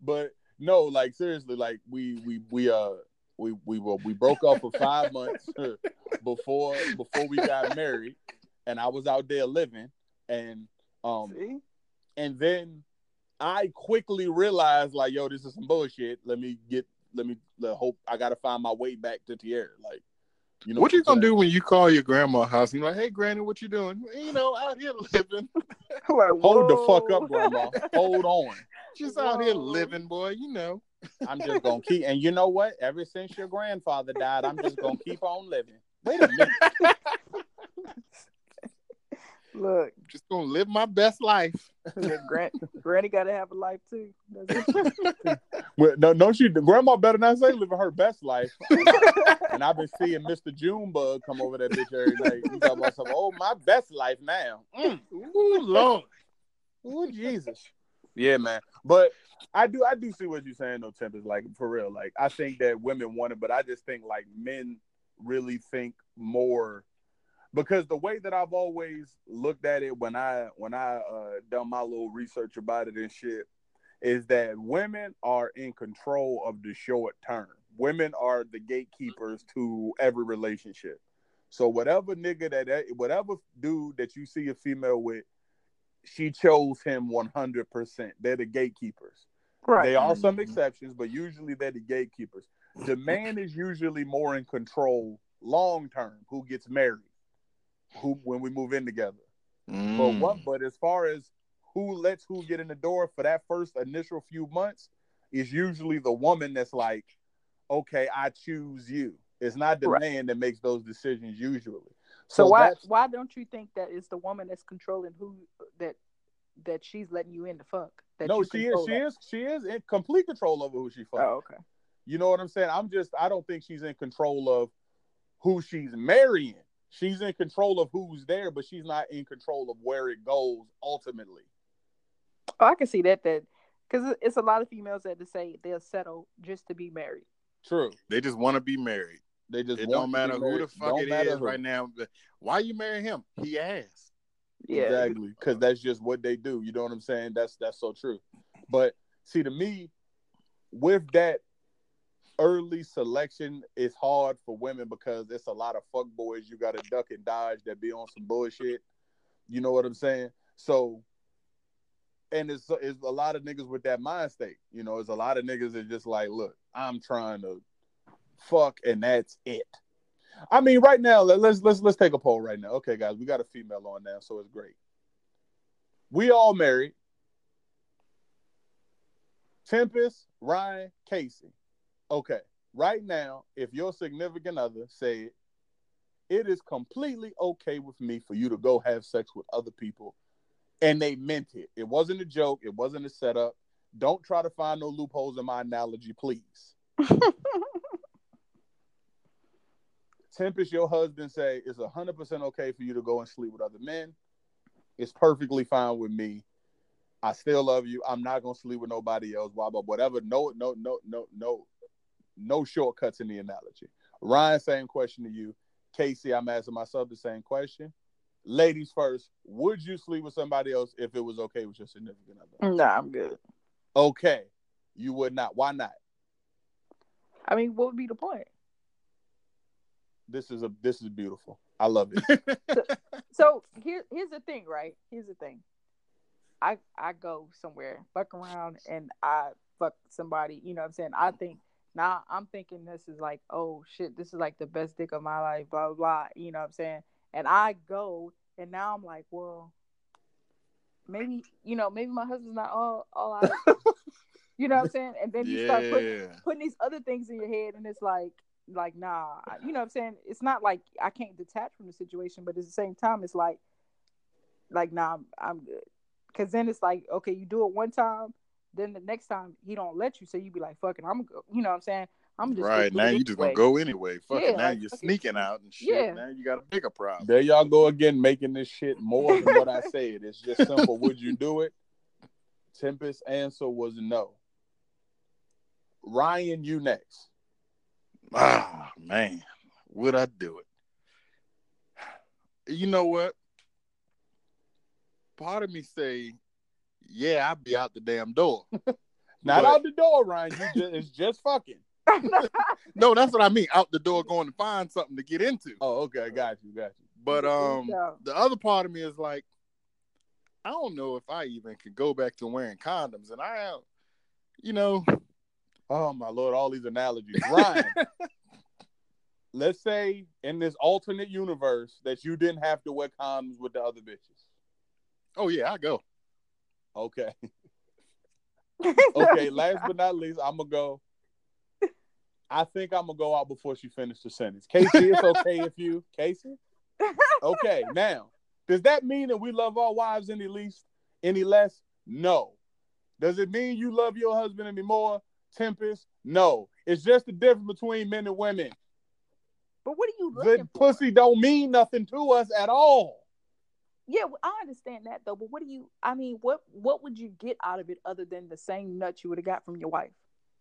A: But no, like seriously, like we we we uh we we were we broke up for five months before before we got married, and I was out there living, and um
C: See?
A: and then I quickly realized like, yo, this is some bullshit. Let me get, let me let hope I gotta find my way back to Tierra. Like, you know
B: what you gonna do when you call your grandma house and you're like, hey granny, what you doing? You know, out here living.
C: Like,
A: Hold the fuck up, grandma. Hold on.
B: Just out here living, boy, you know.
A: I'm just gonna keep. And you know what? Ever since your grandfather died, I'm just gonna keep on living. Wait a minute.
C: Look,
B: Just gonna live my best life.
C: yeah, Gran- Granny got to have a life too.
A: Well, no, don't you? Grandma better not say living her best life. and I've been seeing Mr. Junebug come over that bitch every night. You talking about some? Oh, my best life now. Mm.
B: Ooh, Lord.
A: Oh Jesus. Yeah, man. But I do I do see what you're saying though, Tempest. Like for real. Like I think that women want it, but I just think like men really think more because the way that I've always looked at it when I when I uh done my little research about it and shit is that women are in control of the short term. Women are the gatekeepers to every relationship. So whatever nigga that whatever dude that you see a female with she chose him 100%. They're the gatekeepers.
C: right.
A: There are some
B: Mhm.
A: exceptions, but usually they're the gatekeepers. The man is usually more in control long term who gets married, who when we move in together. But
B: Mm.
A: what but as far as who lets who get in the door for that first initial few months is usually the woman that's like, okay, I choose you. It's not the
C: Right.
A: man that makes those decisions usually.
C: So, why why don't you think that it's the woman that's controlling who that that she's letting you in to fuck? That
A: no, she is she is she is in complete control over who she fucks.
C: Oh, okay.
A: You know what I'm saying? I'm just I don't think she's in control of who she's marrying. She's in control of who's there, but she's not in control of where it goes ultimately.
C: Oh, I can see that. That because it's a lot of females that to say they'll settle just to be married.
A: True.
B: They just want to be married.
A: They just
B: It
A: want
B: don't matter who the fuck
A: Don't
B: it
A: matter
B: is
A: who.
B: right now. Why you marry him? He asked.
C: Yeah.
A: Exactly. Because that's just what they do. You know what I'm saying? That's that's so true. But see, to me, with that early selection, is hard for women because it's a lot of fuck boys you gotta duck and dodge that be on some bullshit. You know what I'm saying? So and it's, it's a lot of niggas with that mind state. You know, it's a lot of niggas that just like, look, I'm trying to fuck and that's it. I mean, right now, let- let's let's let's take a poll right now. Okay, guys, we got a female on now, so it's great. We all married. Tempest, Ryan, Casey. Okay, right now, if your significant other said it is completely okay with me for you to go have sex with other people, and they meant it. It wasn't a joke. It wasn't a setup. Don't try to find no loopholes in my analogy, please. Tempest, your husband say it's hundred percent okay for you to go and sleep with other men. It's perfectly fine with me. I still love you. I'm not gonna sleep with nobody else. Blah blah whatever. No no no no no no shortcuts in the analogy. Ryan, same question to you. Casey, I'm asking myself the same question. Ladies first, would you sleep with somebody else if it was okay with your significant other?
C: Nah, I'm good.
A: Okay, you would not. Why not?
C: I mean, what would be the point?
A: This is a this is beautiful. I love it.
C: So here, here's the thing, right? Here's the thing. I I go somewhere, fuck around, and I fuck somebody. You know what I'm saying? I think now I'm thinking this is like, oh shit, this is like the best dick of my life, blah blah blah. You know what I'm saying? And I go, and now I'm like, well, maybe you know, maybe my husband's not all all out. you know what I'm saying? And then you start putting putting these other things in your head and it's like like nah you know what i'm saying it's not like i can't detach from the situation but at the same time it's like like nah i'm, I'm good because then it's like okay you do it one time then the next time he don't let you so you be like fucking i'm gonna go you know what i'm saying i'm just
B: Right now, you just gonna go anyway. Fuck
C: Yeah,
B: it. Now
C: like,
B: you're
C: fuck it.
B: sneaking out and shit.
C: Yeah.
B: Now you got a bigger problem.
A: There y'all go again, making this shit more than what I said. It's just simple. Would you do it? Tempest answer was no. Ryan, you next.
B: Ah man, would I do it? You know what? Part of me say, yeah, I'd be out the damn door.
A: Not
B: But-
A: out the door, Ryan. You just it's just fucking.
B: No, that's what I mean. Out the door, going to find something to get into.
A: Oh, okay, got you, got you.
B: But um,
C: Yeah.
B: the other part of me is like, I don't know if I even could go back to wearing condoms, and I, you know,
A: Oh my lord, all these analogies. Ryan, let's say in this alternate universe that you didn't have to wear condoms with the other bitches.
B: oh yeah, I go.
A: Okay. Okay, last but not least, I'm gonna go. I think I'm gonna go out before she finished the sentence. Casey, it's okay if you Casey. Okay, now does that mean that we love our wives any least, any less? No. Does it mean you love your husband anymore? Tempest? No. It's just the difference between men and women.
C: but what are you
A: The
C: for?
A: pussy don't mean nothing to us at all.
C: Yeah, I understand that though. But what do you? I mean, what what would you get out of it other than the same nut you would have got from your wife?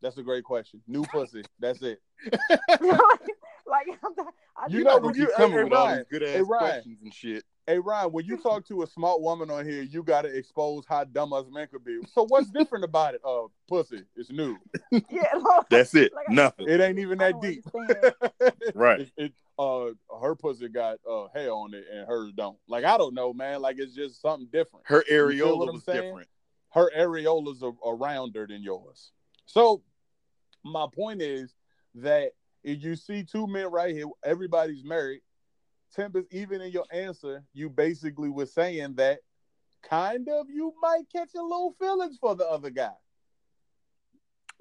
A: That's a great question. New pussy. That's it.
C: like, I'm not, I
A: You
B: You
A: know,
B: know,
A: when
B: when
A: you-
B: you coming
A: hey,
B: with all these good ass
A: Ryan.
B: questions and shit.
A: Hey Ryan, when you talk to a smart woman on here, you gotta expose how dumb us men could be. So what's different about it? Uh, pussy, it's new.
C: yeah, no,
B: That's it.
C: Like I-
B: Nothing.
A: It ain't even that deep.
B: Right.
A: It, it, uh, her pussy got uh hair on it and hers don't. Like I don't know, man. Like it's just something different.
B: Her
A: You feel what
B: areola
A: I'm
B: was
A: saying?
B: different.
A: Her areolas are, are rounder than yours. So my point is that if you see two men right here, everybody's married. Tempest, even in your answer, you basically were saying that kind of you might catch a little feelings for the other guy.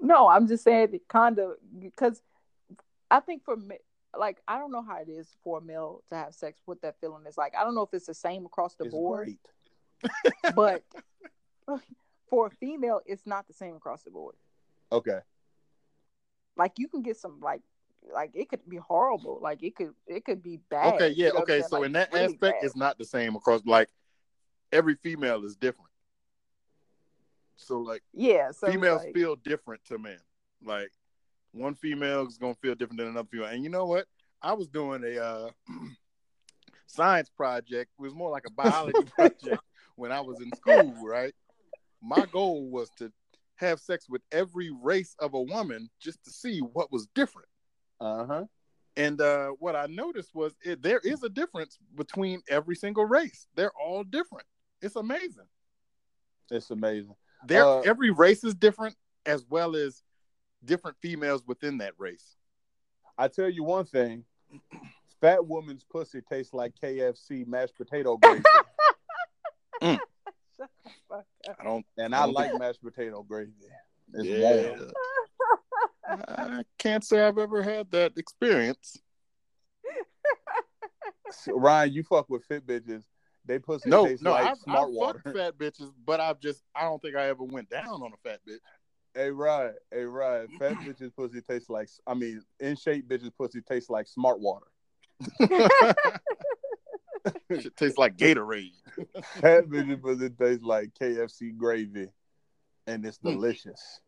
C: No, I'm just saying that kind of because I think for me, like I don't know how it is for a male to have sex. What that feeling is like. I don't know if it's the same across the
A: It's
C: board, but for a female, it's not the same across the board.
A: Okay.
C: Like you can get some like like it could be horrible. Like it could it could be bad.
B: Okay,
C: you
B: yeah,
C: know
B: okay. So
C: Like,
B: in that
C: really
B: aspect,
C: bad.
B: it's not the same across. Like every female is different. So like
C: yeah. So
B: females
C: like,
B: feel different to men. Like one female is gonna feel different than another female. And you know what? I was doing a uh, science project. It was more like a biology project when I was in school, right? My goal was to have sex with every race of a woman just to see what was different.
A: Uh huh.
B: And uh, what I noticed was it, there is a difference between every single race. They're all different. It's amazing.
A: It's amazing.
B: There,
A: Uh,
B: every race is different, as well as different females within that race.
A: I tell you one thing. Fat woman's pussy tastes like KFC mashed potato gravy, mm.
C: Shut the fuck up.
B: I don't.
A: and
B: I
A: I
B: don't
A: like mashed potato gravy. It's
B: Yeah.
A: warm.
B: I can't say I've ever had that experience.
A: Ryan, you fuck with fit bitches. They pussy
B: No,
A: tastes
B: no,
A: like
B: I've,
A: smart
B: I've
A: water.
B: fucked fat bitches, but I've just I don't think I ever went down on a fat bitch.
A: Hey Ryan, hey Ryan, fat bitches pussy tastes like I mean, in shape bitches pussy tastes like smart water.
B: it tastes like Gatorade.
A: Fat bitches pussy tastes like KFC gravy, and it's
B: Hmm.
A: delicious.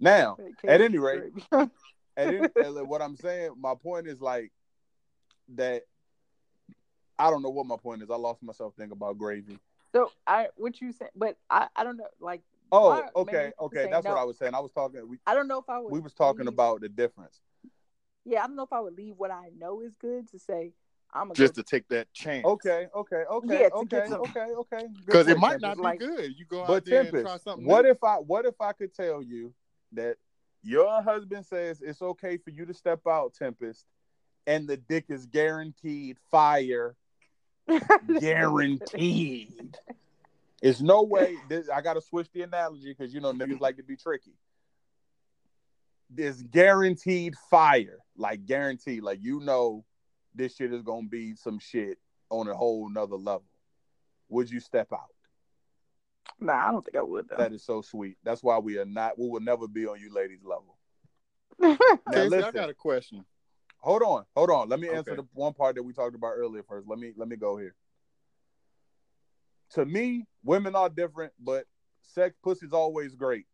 A: Now,
C: Fake
A: At any rate,
C: gravy.
A: and it, what I'm saying, my point is like that. I don't know what my point is. I lost myself thinking about gravy.
C: so I what you said, but I I don't know. Like
A: Oh,
C: Why-
A: okay, okay.
C: say
A: That's what. I was saying. I was talking. We
C: I don't know if I would.
A: we was talking
C: leave-
A: about the difference.
C: Yeah, I don't know if I would leave what I know is good to say I'm gonna
B: Just
C: go,
B: to take that chance.
A: Okay, okay, okay,
C: Yeah,
A: okay,
C: some-
A: okay, okay. Good
B: Because it might
A: Tempest.
B: not be
C: Like-
B: good. You go out
A: But
B: there and try something.
A: what
B: new.
A: if I what if I could tell you that your husband says it's okay for you to step out, Tempest, and the dick is guaranteed fire, guaranteed. It's no way. This, I got to switch the analogy because you know niggas like to be tricky. This guaranteed fire, like guaranteed, like you know, this shit is gonna be some shit on a whole nother level. Would you step out?
C: Nah, I don't think I would though.
A: That is so sweet. That's why we are not. We will never be on you ladies' level.
B: Casey,
A: Now
B: I got a question.
A: Hold on, hold on. Let me answer
B: Okay.
A: the one part that we talked about earlier first. Let me let me go here. To me, women are different, but sex pussy's always great.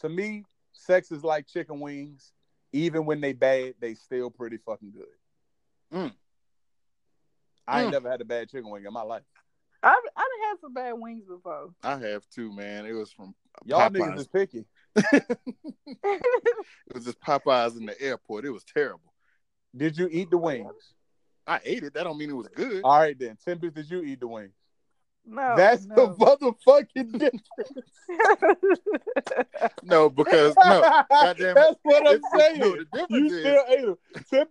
A: To me, sex is like chicken wings. Even when they bad, they still pretty fucking good.
B: Mm.
A: I ain't
B: Mm.
A: never had a bad chicken wing in my life.
C: I've I done had some bad wings before.
B: I have too, man. It was from
A: Y'all
B: Popeyes.
A: niggas is picky.
B: It was just Popeyes in the airport. It was terrible.
A: Did you eat the wings?
B: I ate it. That don't mean it was good.
A: All right then. Tempest, did you eat the wings?
C: No,
A: That's the motherfucking difference.
B: No, because no. goddamn.
A: That's what I'm saying.
B: no,
A: you
B: is-
A: still ate them.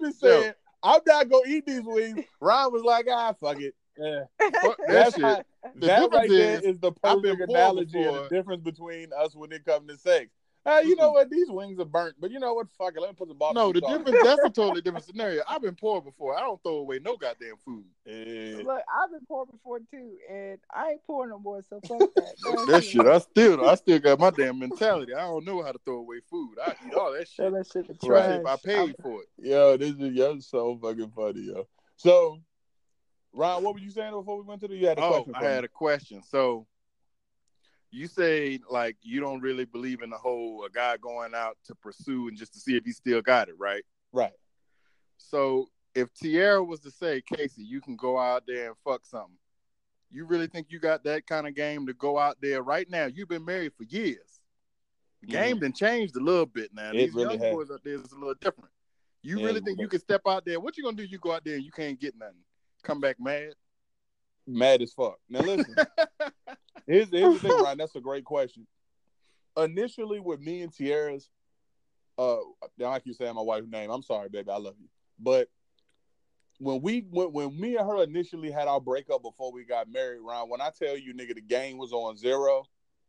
B: Yo.
A: said, "I'm not gonna eat these wings." Ron was like, "Ah, fuck it." Yeah.
B: Fuck that
A: That's
B: The
A: that right
B: difference
A: there
B: is,
A: is the perfect analogy of the difference between us when it comes to sex. Uh, you know what? These wings are burnt, but you know what? Fuck it. Let me put the barbecue
B: no, the
A: sauce.
B: difference. That's a totally different scenario. I've been poor before. I don't throw away no goddamn food.
A: Yeah.
C: Look, I've been poor before too, and I ain't poor no more. So fuck that. Go
B: That shit, I still, I still got my damn mentality. I don't know how to throw away food. I eat all that shit.
C: that shit in
A: Right.
C: trash.
B: If I paid for it.
A: Yo, this is yo so fucking funny, yo. So, Ron, what were you saying before we went to the? You had a
B: Oh,
A: question.
B: I
A: for me.
B: had a question. So, you say like you don't really believe in the whole a guy going out to pursue and just to see if he still got it, right?
A: right.
B: So, if Tierra was to say, Casey, you can go out there and fuck something, you really think you got that kind of game to go out there right now? You've been married for years. The game done changed a little bit now.
A: Mm-hmm. It
B: These
A: really
B: young
A: has.
B: boys out there is a little different. You
A: Yeah,
B: really think you can step out there? What you gonna do? You go out there and you can't get nothing. Come back mad?
A: Mad as fuck. Now listen. Here's, here's the thing, Ryan. That's a great question. Initially, with me and Tierra's, uh, I keep saying my wife's name. I'm sorry, baby. I love you. But when we when, when me and her initially had our breakup before we got married, Ryan, when I tell you, nigga, the game was on zero.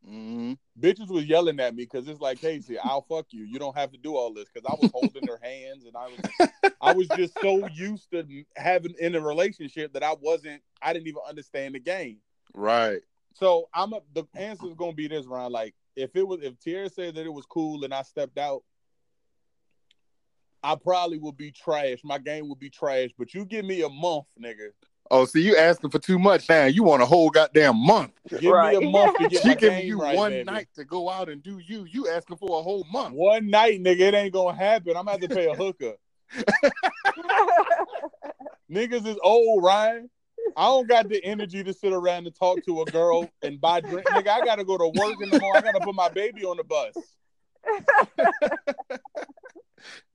B: Hmm
A: Bitches was yelling at me because it's like, Casey, I'll fuck you. You don't have to do all this because I was holding their hands and I was I was just so used to having in a relationship that I wasn't I didn't even understand the game.
B: Right.
A: So I'm a, the answer is gonna be this round. Like if it was if Tierra said that it was cool and I stepped out, I probably would be trash. My game would be trash. But you give me a month, nigga.
B: Oh, see, you asking for too much now. You want a whole goddamn month.
A: Give
C: Right.
A: me a month to get
B: She
A: my
B: giving you
A: right,
B: one
A: baby.
B: night to go out and do you. You asking for a whole month.
A: One night, nigga, it ain't gonna happen. I'm gonna have to pay a hooker. Niggas is old, Ryan. I don't got the energy to sit around and talk to a girl and buy drink. Nigga, I gotta go to work in the morning. I gotta put my baby on the bus.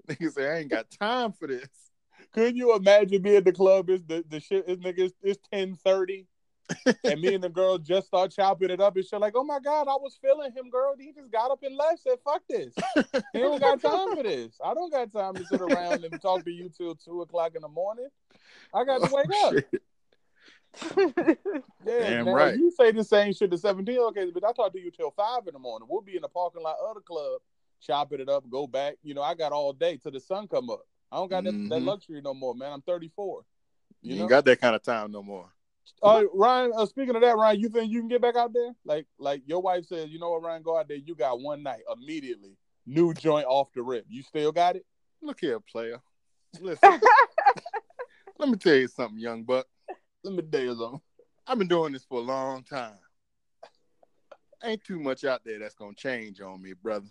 B: Nigga say I ain't got time for this.
A: Couldn't you imagine me at the club? Is the, the shit is nigga it's, it's ten thirty, and me and the girl just start chopping it up and shit. Like, oh my god, I was feeling him, girl. He just got up and left. Said, fuck this. He don't got time for this. I don't got time to sit around and talk to you till two o'clock in the morning. I got to oh, wake
B: Oh,
A: up. Yeah,
B: Damn
A: now,
B: right.
A: You say the same shit to 17. Okay, but I talk to you till five in the morning. We'll be in the parking lot of the club, chopping it up, go back. You know, I got all day till the sun come up. I don't got that, that
B: Mhm.
A: luxury no more, man. I'm 34.
B: You,
A: You,
B: ain't got that kind of time no more.
A: uh, Ryan, uh, speaking of that, Ryan, you think you can get back out there? Like, like your wife says, you know what, Ryan, go out there. You got one night immediately, new joint off the rip. You still got it?
B: Look here, player. Listen, let me tell you something, young buck.
A: Let me tell you something.
B: I've been doing this for a long time. Ain't too much out there that's gonna change on me, brother.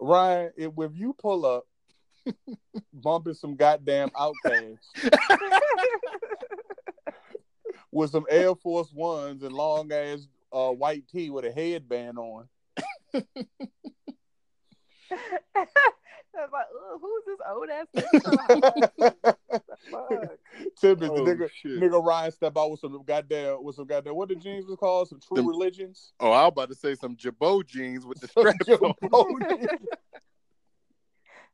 A: Ryan, if, if you pull up, bumping some goddamn OutKast with some Air Force Ones and long ass uh, white tee with a headband on.
C: I was like, who's this old ass nigga? Fuck.
A: Tibbets,
B: Oh,
A: the nigga,
B: shit.
A: nigga Ryan step out with some goddamn with some goddamn what the jeans was called? Some true
B: Them-
A: religions.
B: Oh, I was about to say some Girbaud jeans with the straps on.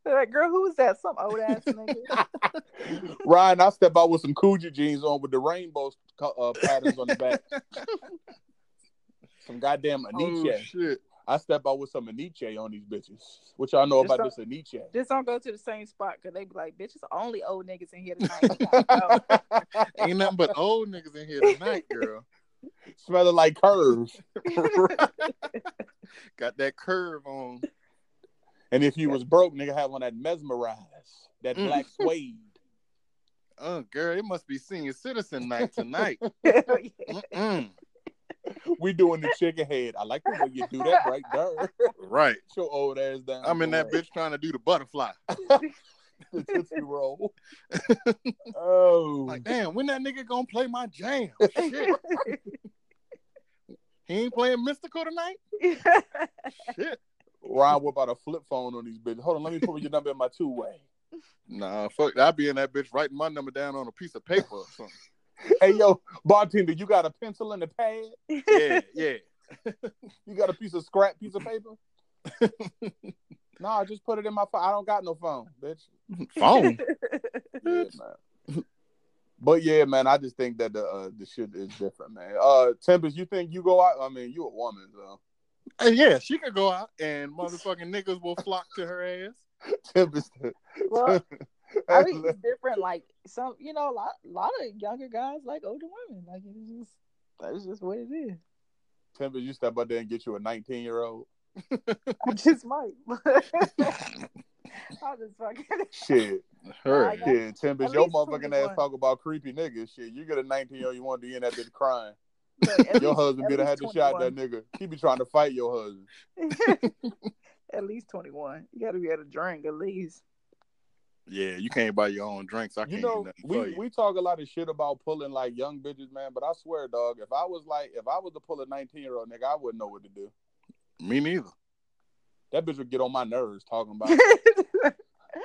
C: They're like, girl, who's that? Some old ass nigga.
A: Ryan, I step out with some Coogi jeans on with the rainbow uh, patterns on the back. some goddamn
B: Oh,
A: Enyce.
B: shit.
A: I step out with some Enyce on these bitches. What y'all know
C: Just
A: about this Enyce?
C: Just don't go to the same spot because they be like, bitch, it's only old niggas in here tonight. You gotta go.
B: Ain't nothing but old niggas in here tonight, girl.
A: Smelling like curves.
B: Got that curve on.
A: And if you was broke, nigga have on that mesmerize, that
B: Mm.
A: black suede.
B: Oh, girl, it must be senior citizen night tonight.
A: We doing the chicken head. I like the way you do that right there.
B: Right.
A: Get your old ass down.
B: I'm in that
A: boy.
B: bitch trying to do the butterfly.
A: the Tootsie Roll. oh.
B: Like, damn, when that nigga gonna play my jam? Shit. He ain't playing Mystikal tonight? Shit.
A: Ryan, what about a flip phone on these bitches? Hold on, let me put your number in my two way.
B: Nah, fuck. I'll be in that bitch writing my number down on a piece of paper or something.
A: Hey, yo, bartender, you got a pencil and a pad?
B: Yeah, yeah.
A: You got a piece of scrap piece of paper? no, I just put it in my phone. I don't got no phone, bitch.
B: Phone.
A: Yeah. But yeah, man, I just think that the uh, the shit is different, man. Uh, Tempest, you think you go out? I mean, you a woman, so
B: Hey, yeah, she could go out and motherfucking niggas will flock to her ass.
A: Tempest.
C: well, I mean, it's different. Like some, you know, a lot, lot of younger guys like older women. Like it's just, that's just what it is.
A: Tempest, you step out there and get you a 19 year old.
C: I just might. I'll just fucking.
A: Shit,
B: Her.
C: I got-
A: shit, Tempest, your
C: least
A: motherfucking ass talk about creepy niggas. Shit, you get a 19 year old, you want to be in that bitch crying.
C: Look,
A: Your husband
C: at
A: be the had to shot that nigga. He be trying to fight your husband.
C: at least twenty one. You got to be able to drink at least.
B: Yeah, you can't buy your own drinks. I can't do
A: know,
B: nothing for
A: we,
B: you.
A: we talk a lot of shit about pulling like young bitches, man. But I swear, dog, if I was like, if I was to pull a 19 year old nigga, I wouldn't know what to do.
B: Me neither.
A: That bitch would get on my nerves talking about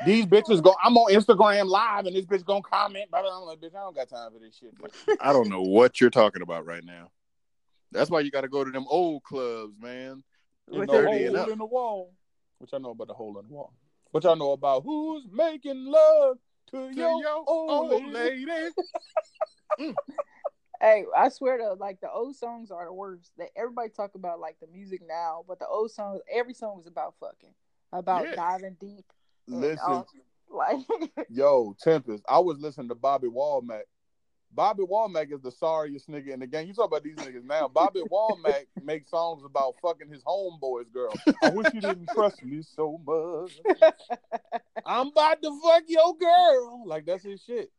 A: these bitches go. I'm on Instagram live and this bitch gonna comment. Blah, blah. I'm like, bitch, I don't got time for this shit. bitch.
B: I don't know what you're talking about right now. That's why you got to go to them old clubs, man.
A: You
C: With
A: know,
C: their-
A: hole
B: and up.
A: in the wall. Which I know about the hole in the wall. What y'all know about who's making love to,
B: To
A: your,
B: your
A: old
B: old
A: lady?
B: lady. Mm.
C: Hey, I swear to like the old songs are the worst. That everybody talk about like the music now, but the old songs, every song was about fucking, about
B: Yeah.
C: diving deep.
A: Listen,
C: like
A: yo, Tempest. I was listening to Bobby Womack. Bobby Womack is the sorriest nigga in the game. You talk about these niggas now. Bobby Womack makes songs about fucking his homeboys girl. I wish you didn't trust me so much. I'm about to fuck your girl. Like that's his shit.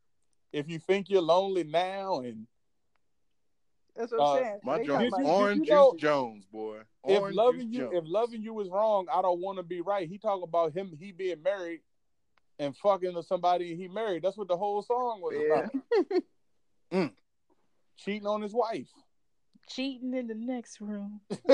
A: If you think you're lonely now and
C: that's what
A: Uh,
C: I'm saying.
B: My Jones,
C: talk
A: you-
B: Orange
A: you know-
B: Juice Jones, boy.
A: if loving
B: Juice
A: you if loving you is wrong, I don't want to be right. He talk about him he being married and fucking to somebody he married. That's what the whole song was
C: Yeah.
A: about. Mm. Cheating on his wife.
C: cheating in the next room.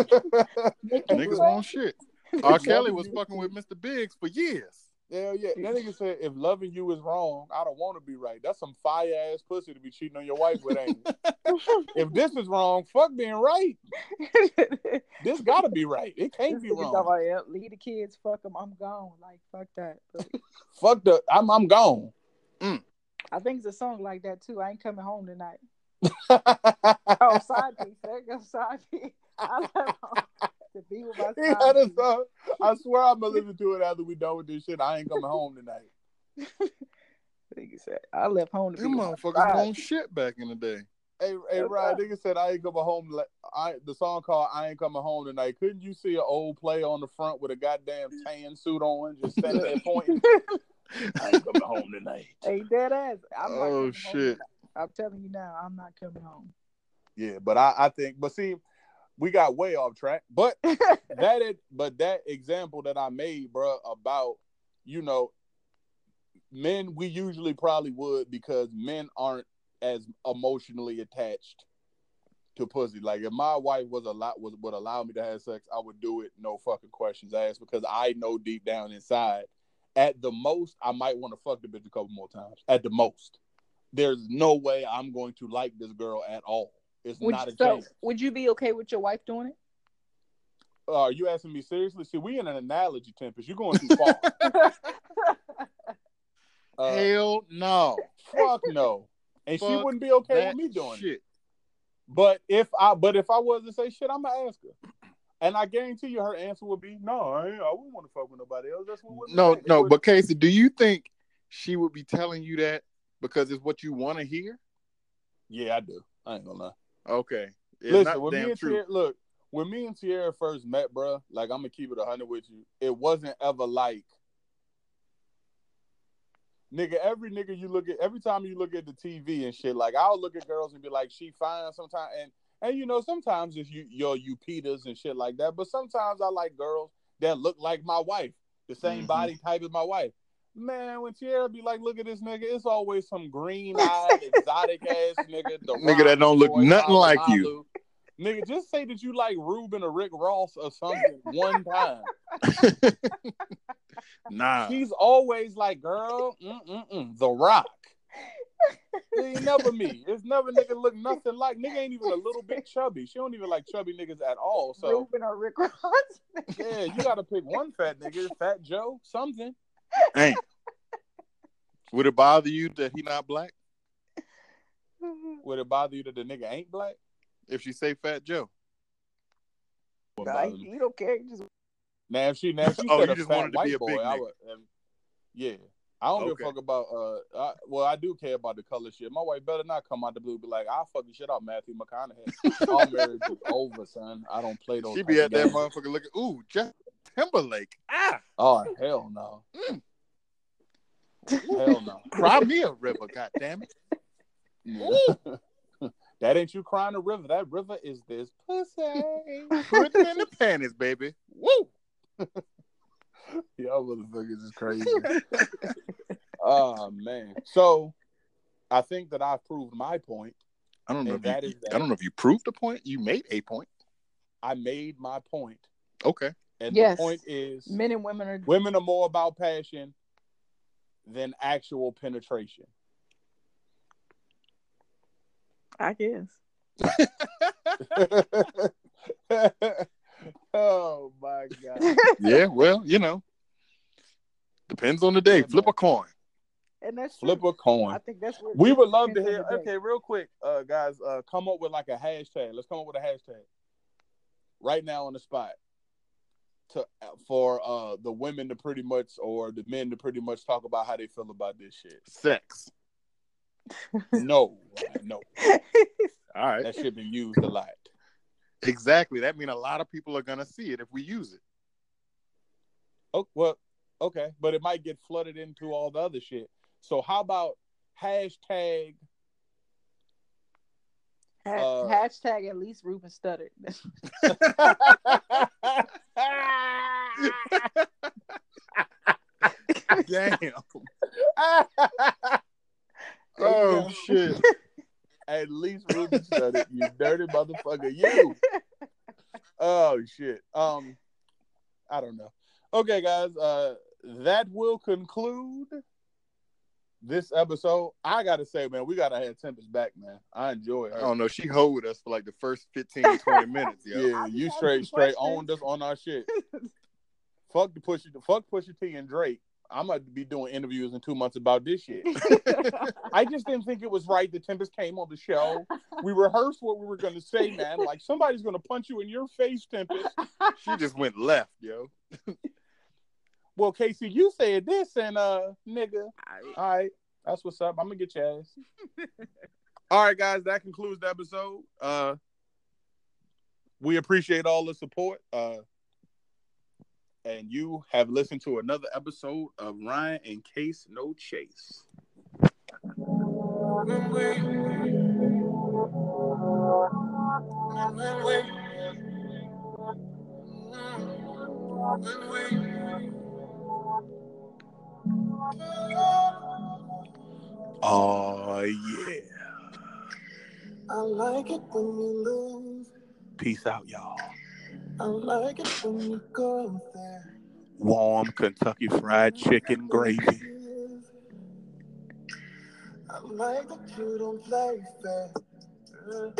B: niggas on shit. R. Kelly was fucking with Mr. Biggs for years.
A: Hell yeah. That nigga said if loving you is wrong, I don't want to be right. That's some fire ass pussy to be cheating on your wife with, ain't it? if this is wrong, fuck being right. This gotta be right. It can't be
C: This talking
A: wrong.
C: about, "Yep, leave the kids, fuck them, I'm gone. Like fuck that.
A: Fuck the I'm I'm gone. Mm.
C: I think it's a song like that too. I ain't coming home tonight. Oh, side piece. There goes side piece. I to be with my
A: He had a song. I swear I'm gonna listen to it after we done with this shit. I ain't coming home tonight.
C: Nigga said, I left home to my
B: motherfuckers on shit back in the day.
A: Hey, hey, Ryan, nigga said I ain't coming home. I, the song called "I Ain't Coming Home Tonight." Couldn't you see an old player on the front with a goddamn tan suit on, just standing there pointing? I ain't coming home tonight.
C: Hey, dead ass. I'm
B: Oh, shit.
C: I'm telling you now, I'm not coming home.
A: Yeah, but I, I think, but see, we got way off track. But that, is, but that example that I made, bro, about you know, men, we usually probably would because men aren't as emotionally attached to pussy. Like if my wife was a lot was would allow me to have sex, I would do it, no fucking questions asked, because I know deep down inside, at the most, I might want to fuck the bitch a couple more times. At the most, there's no way I'm going to like this girl at all. It's
C: Would
A: not
C: you,
A: a
C: so,
A: chance.
C: would you be okay with your wife doing it?
A: Uh, are you asking me seriously? See, we in an analogy, Tempest. You're going too far. uh,
B: Hell no.
A: fuck no. And she wouldn't be okay with me doing it. But if I, but if I was to say shit, I'm gonna ask her, and I guarantee you, her answer would be, "No, I, ain't, I wouldn't want to fuck with nobody else." That's what women
B: No,
A: say.
B: No,
A: wouldn't-
B: but Casey, do you think she would be telling you that because it's what you want to hear?
A: yeah, I do. I ain't gonna lie.
B: Okay. It's
A: Listen, when me and. Tierra, look, when me and Tierra first met, bro, like I'm gonna keep it hundred with you. It wasn't ever like, nigga. Every nigga you look at, every time you look at the TV and shit, like I'll look at girls and be like, she fine sometimes, and and you know sometimes it's you your you Peters and shit like that. But sometimes I like girls that look like my wife, the same
B: Mhm.
A: body type as my wife. Man, when Tierra be like, look at this nigga, it's always some green eyed, exotic ass nigga. The
B: Nigga that don't look
A: Boy,
B: nothing like you.
A: Nigga, just say that you like Ruben or Rick Ross or something one time.
B: Nah.
A: He's always like, girl, The Rock. It ain't never me. It's never nigga look nothing like. Nigga ain't even a little bit chubby. She don't even like chubby niggas at all. So
C: Ruben or Rick Ross?
A: yeah, you gotta pick one fat nigga, Fat Joe, something.
B: Ain't. Would it bother you that he not black?
A: Would it bother you that the nigga ain't black?
B: If she say Fat Joe?
A: Would
C: Nah, he, he don't care. He just
A: Now if she now if she
B: Oh,
A: said
B: you
A: a
B: just
A: fat white
B: be a
A: boy,
B: big
A: I would. um, yeah, I don't give a fuck about. Uh, I, well, I do care about the color shit. My wife better not come out the blue and be like, "I'll fuck the shit out Matthew McConaughey." All marriage is over, son. I don't play those.
B: She be
A: of
B: at that
A: games.
B: motherfucker looking, ooh, Justin Timberlake. Ah,
A: Oh hell no, hell no.
B: cry me a river, goddamn it.
A: that ain't you crying a river. That river is this pussy.
B: Put it in the panties, baby. Woo!
A: Y'all motherfuckers is crazy. oh man. So I think that I've proved my point.
B: I don't know if
A: that
B: you,
A: is that.
B: I don't know if you proved a point. You made a point.
A: I made my point.
B: Okay.
A: And
C: Yes.
A: the point is
C: men and women are.
A: women are more about passion than actual penetration.
C: I guess.
A: oh my god.
B: yeah, well, you know. Depends on the day. Flip a coin.
C: and that's
A: Flip a coin.
C: I think that's what
A: We would love to hear.
C: on the day.
A: Okay, real quick, uh, guys, uh, come up with like a hashtag. Let's come up with a hashtag right now on the spot to for uh the women to pretty much or the men to pretty much talk about how they feel about this shit.
B: Sex.
A: No, no,
B: All right.
A: that should be used a lot.
B: Exactly. That means a lot of people are gonna see it if we use it.
A: Oh well, okay, but it might get flooded into all the other shit. So how about hashtag?
C: Ha-
A: Uh,
C: hashtag at least Ruben Studdard.
B: Damn.
A: oh
B: shit.
A: At least Ruben said it. You dirty motherfucker, you. Oh shit. Um, I don't know. Okay, guys. Uh, that will conclude this episode. I gotta say, man, we gotta have Tempest back, man. I enjoy her.
B: I don't know. She hold us for like the first 15, 20 minutes, yo.
A: Yeah, you straight straight
C: questions.
A: owned us on our shit. fuck the push fuck Pusha T and Drake. I'm gonna be doing interviews in two months about this shit. I just didn't think it was right that Tempest came on the show. We rehearsed what we were gonna say, man. Like somebody's gonna punch you in your face, Tempest.
B: She just went left, yo.
A: Well, Casey, you said this, and uh, nigga, all right, that's what's up. I'm gonna get your ass. all right, guys, that concludes the episode. Uh, we appreciate all the support. Uh, and you have listened to another episode of Ryan and Case No Chase. Oh yeah.
D: I like it when you lose.
A: Peace out, y'all.
D: I like it when you go there.
A: Warm Kentucky Fried Chicken gravy.
D: I like that you don't play fair. Uh,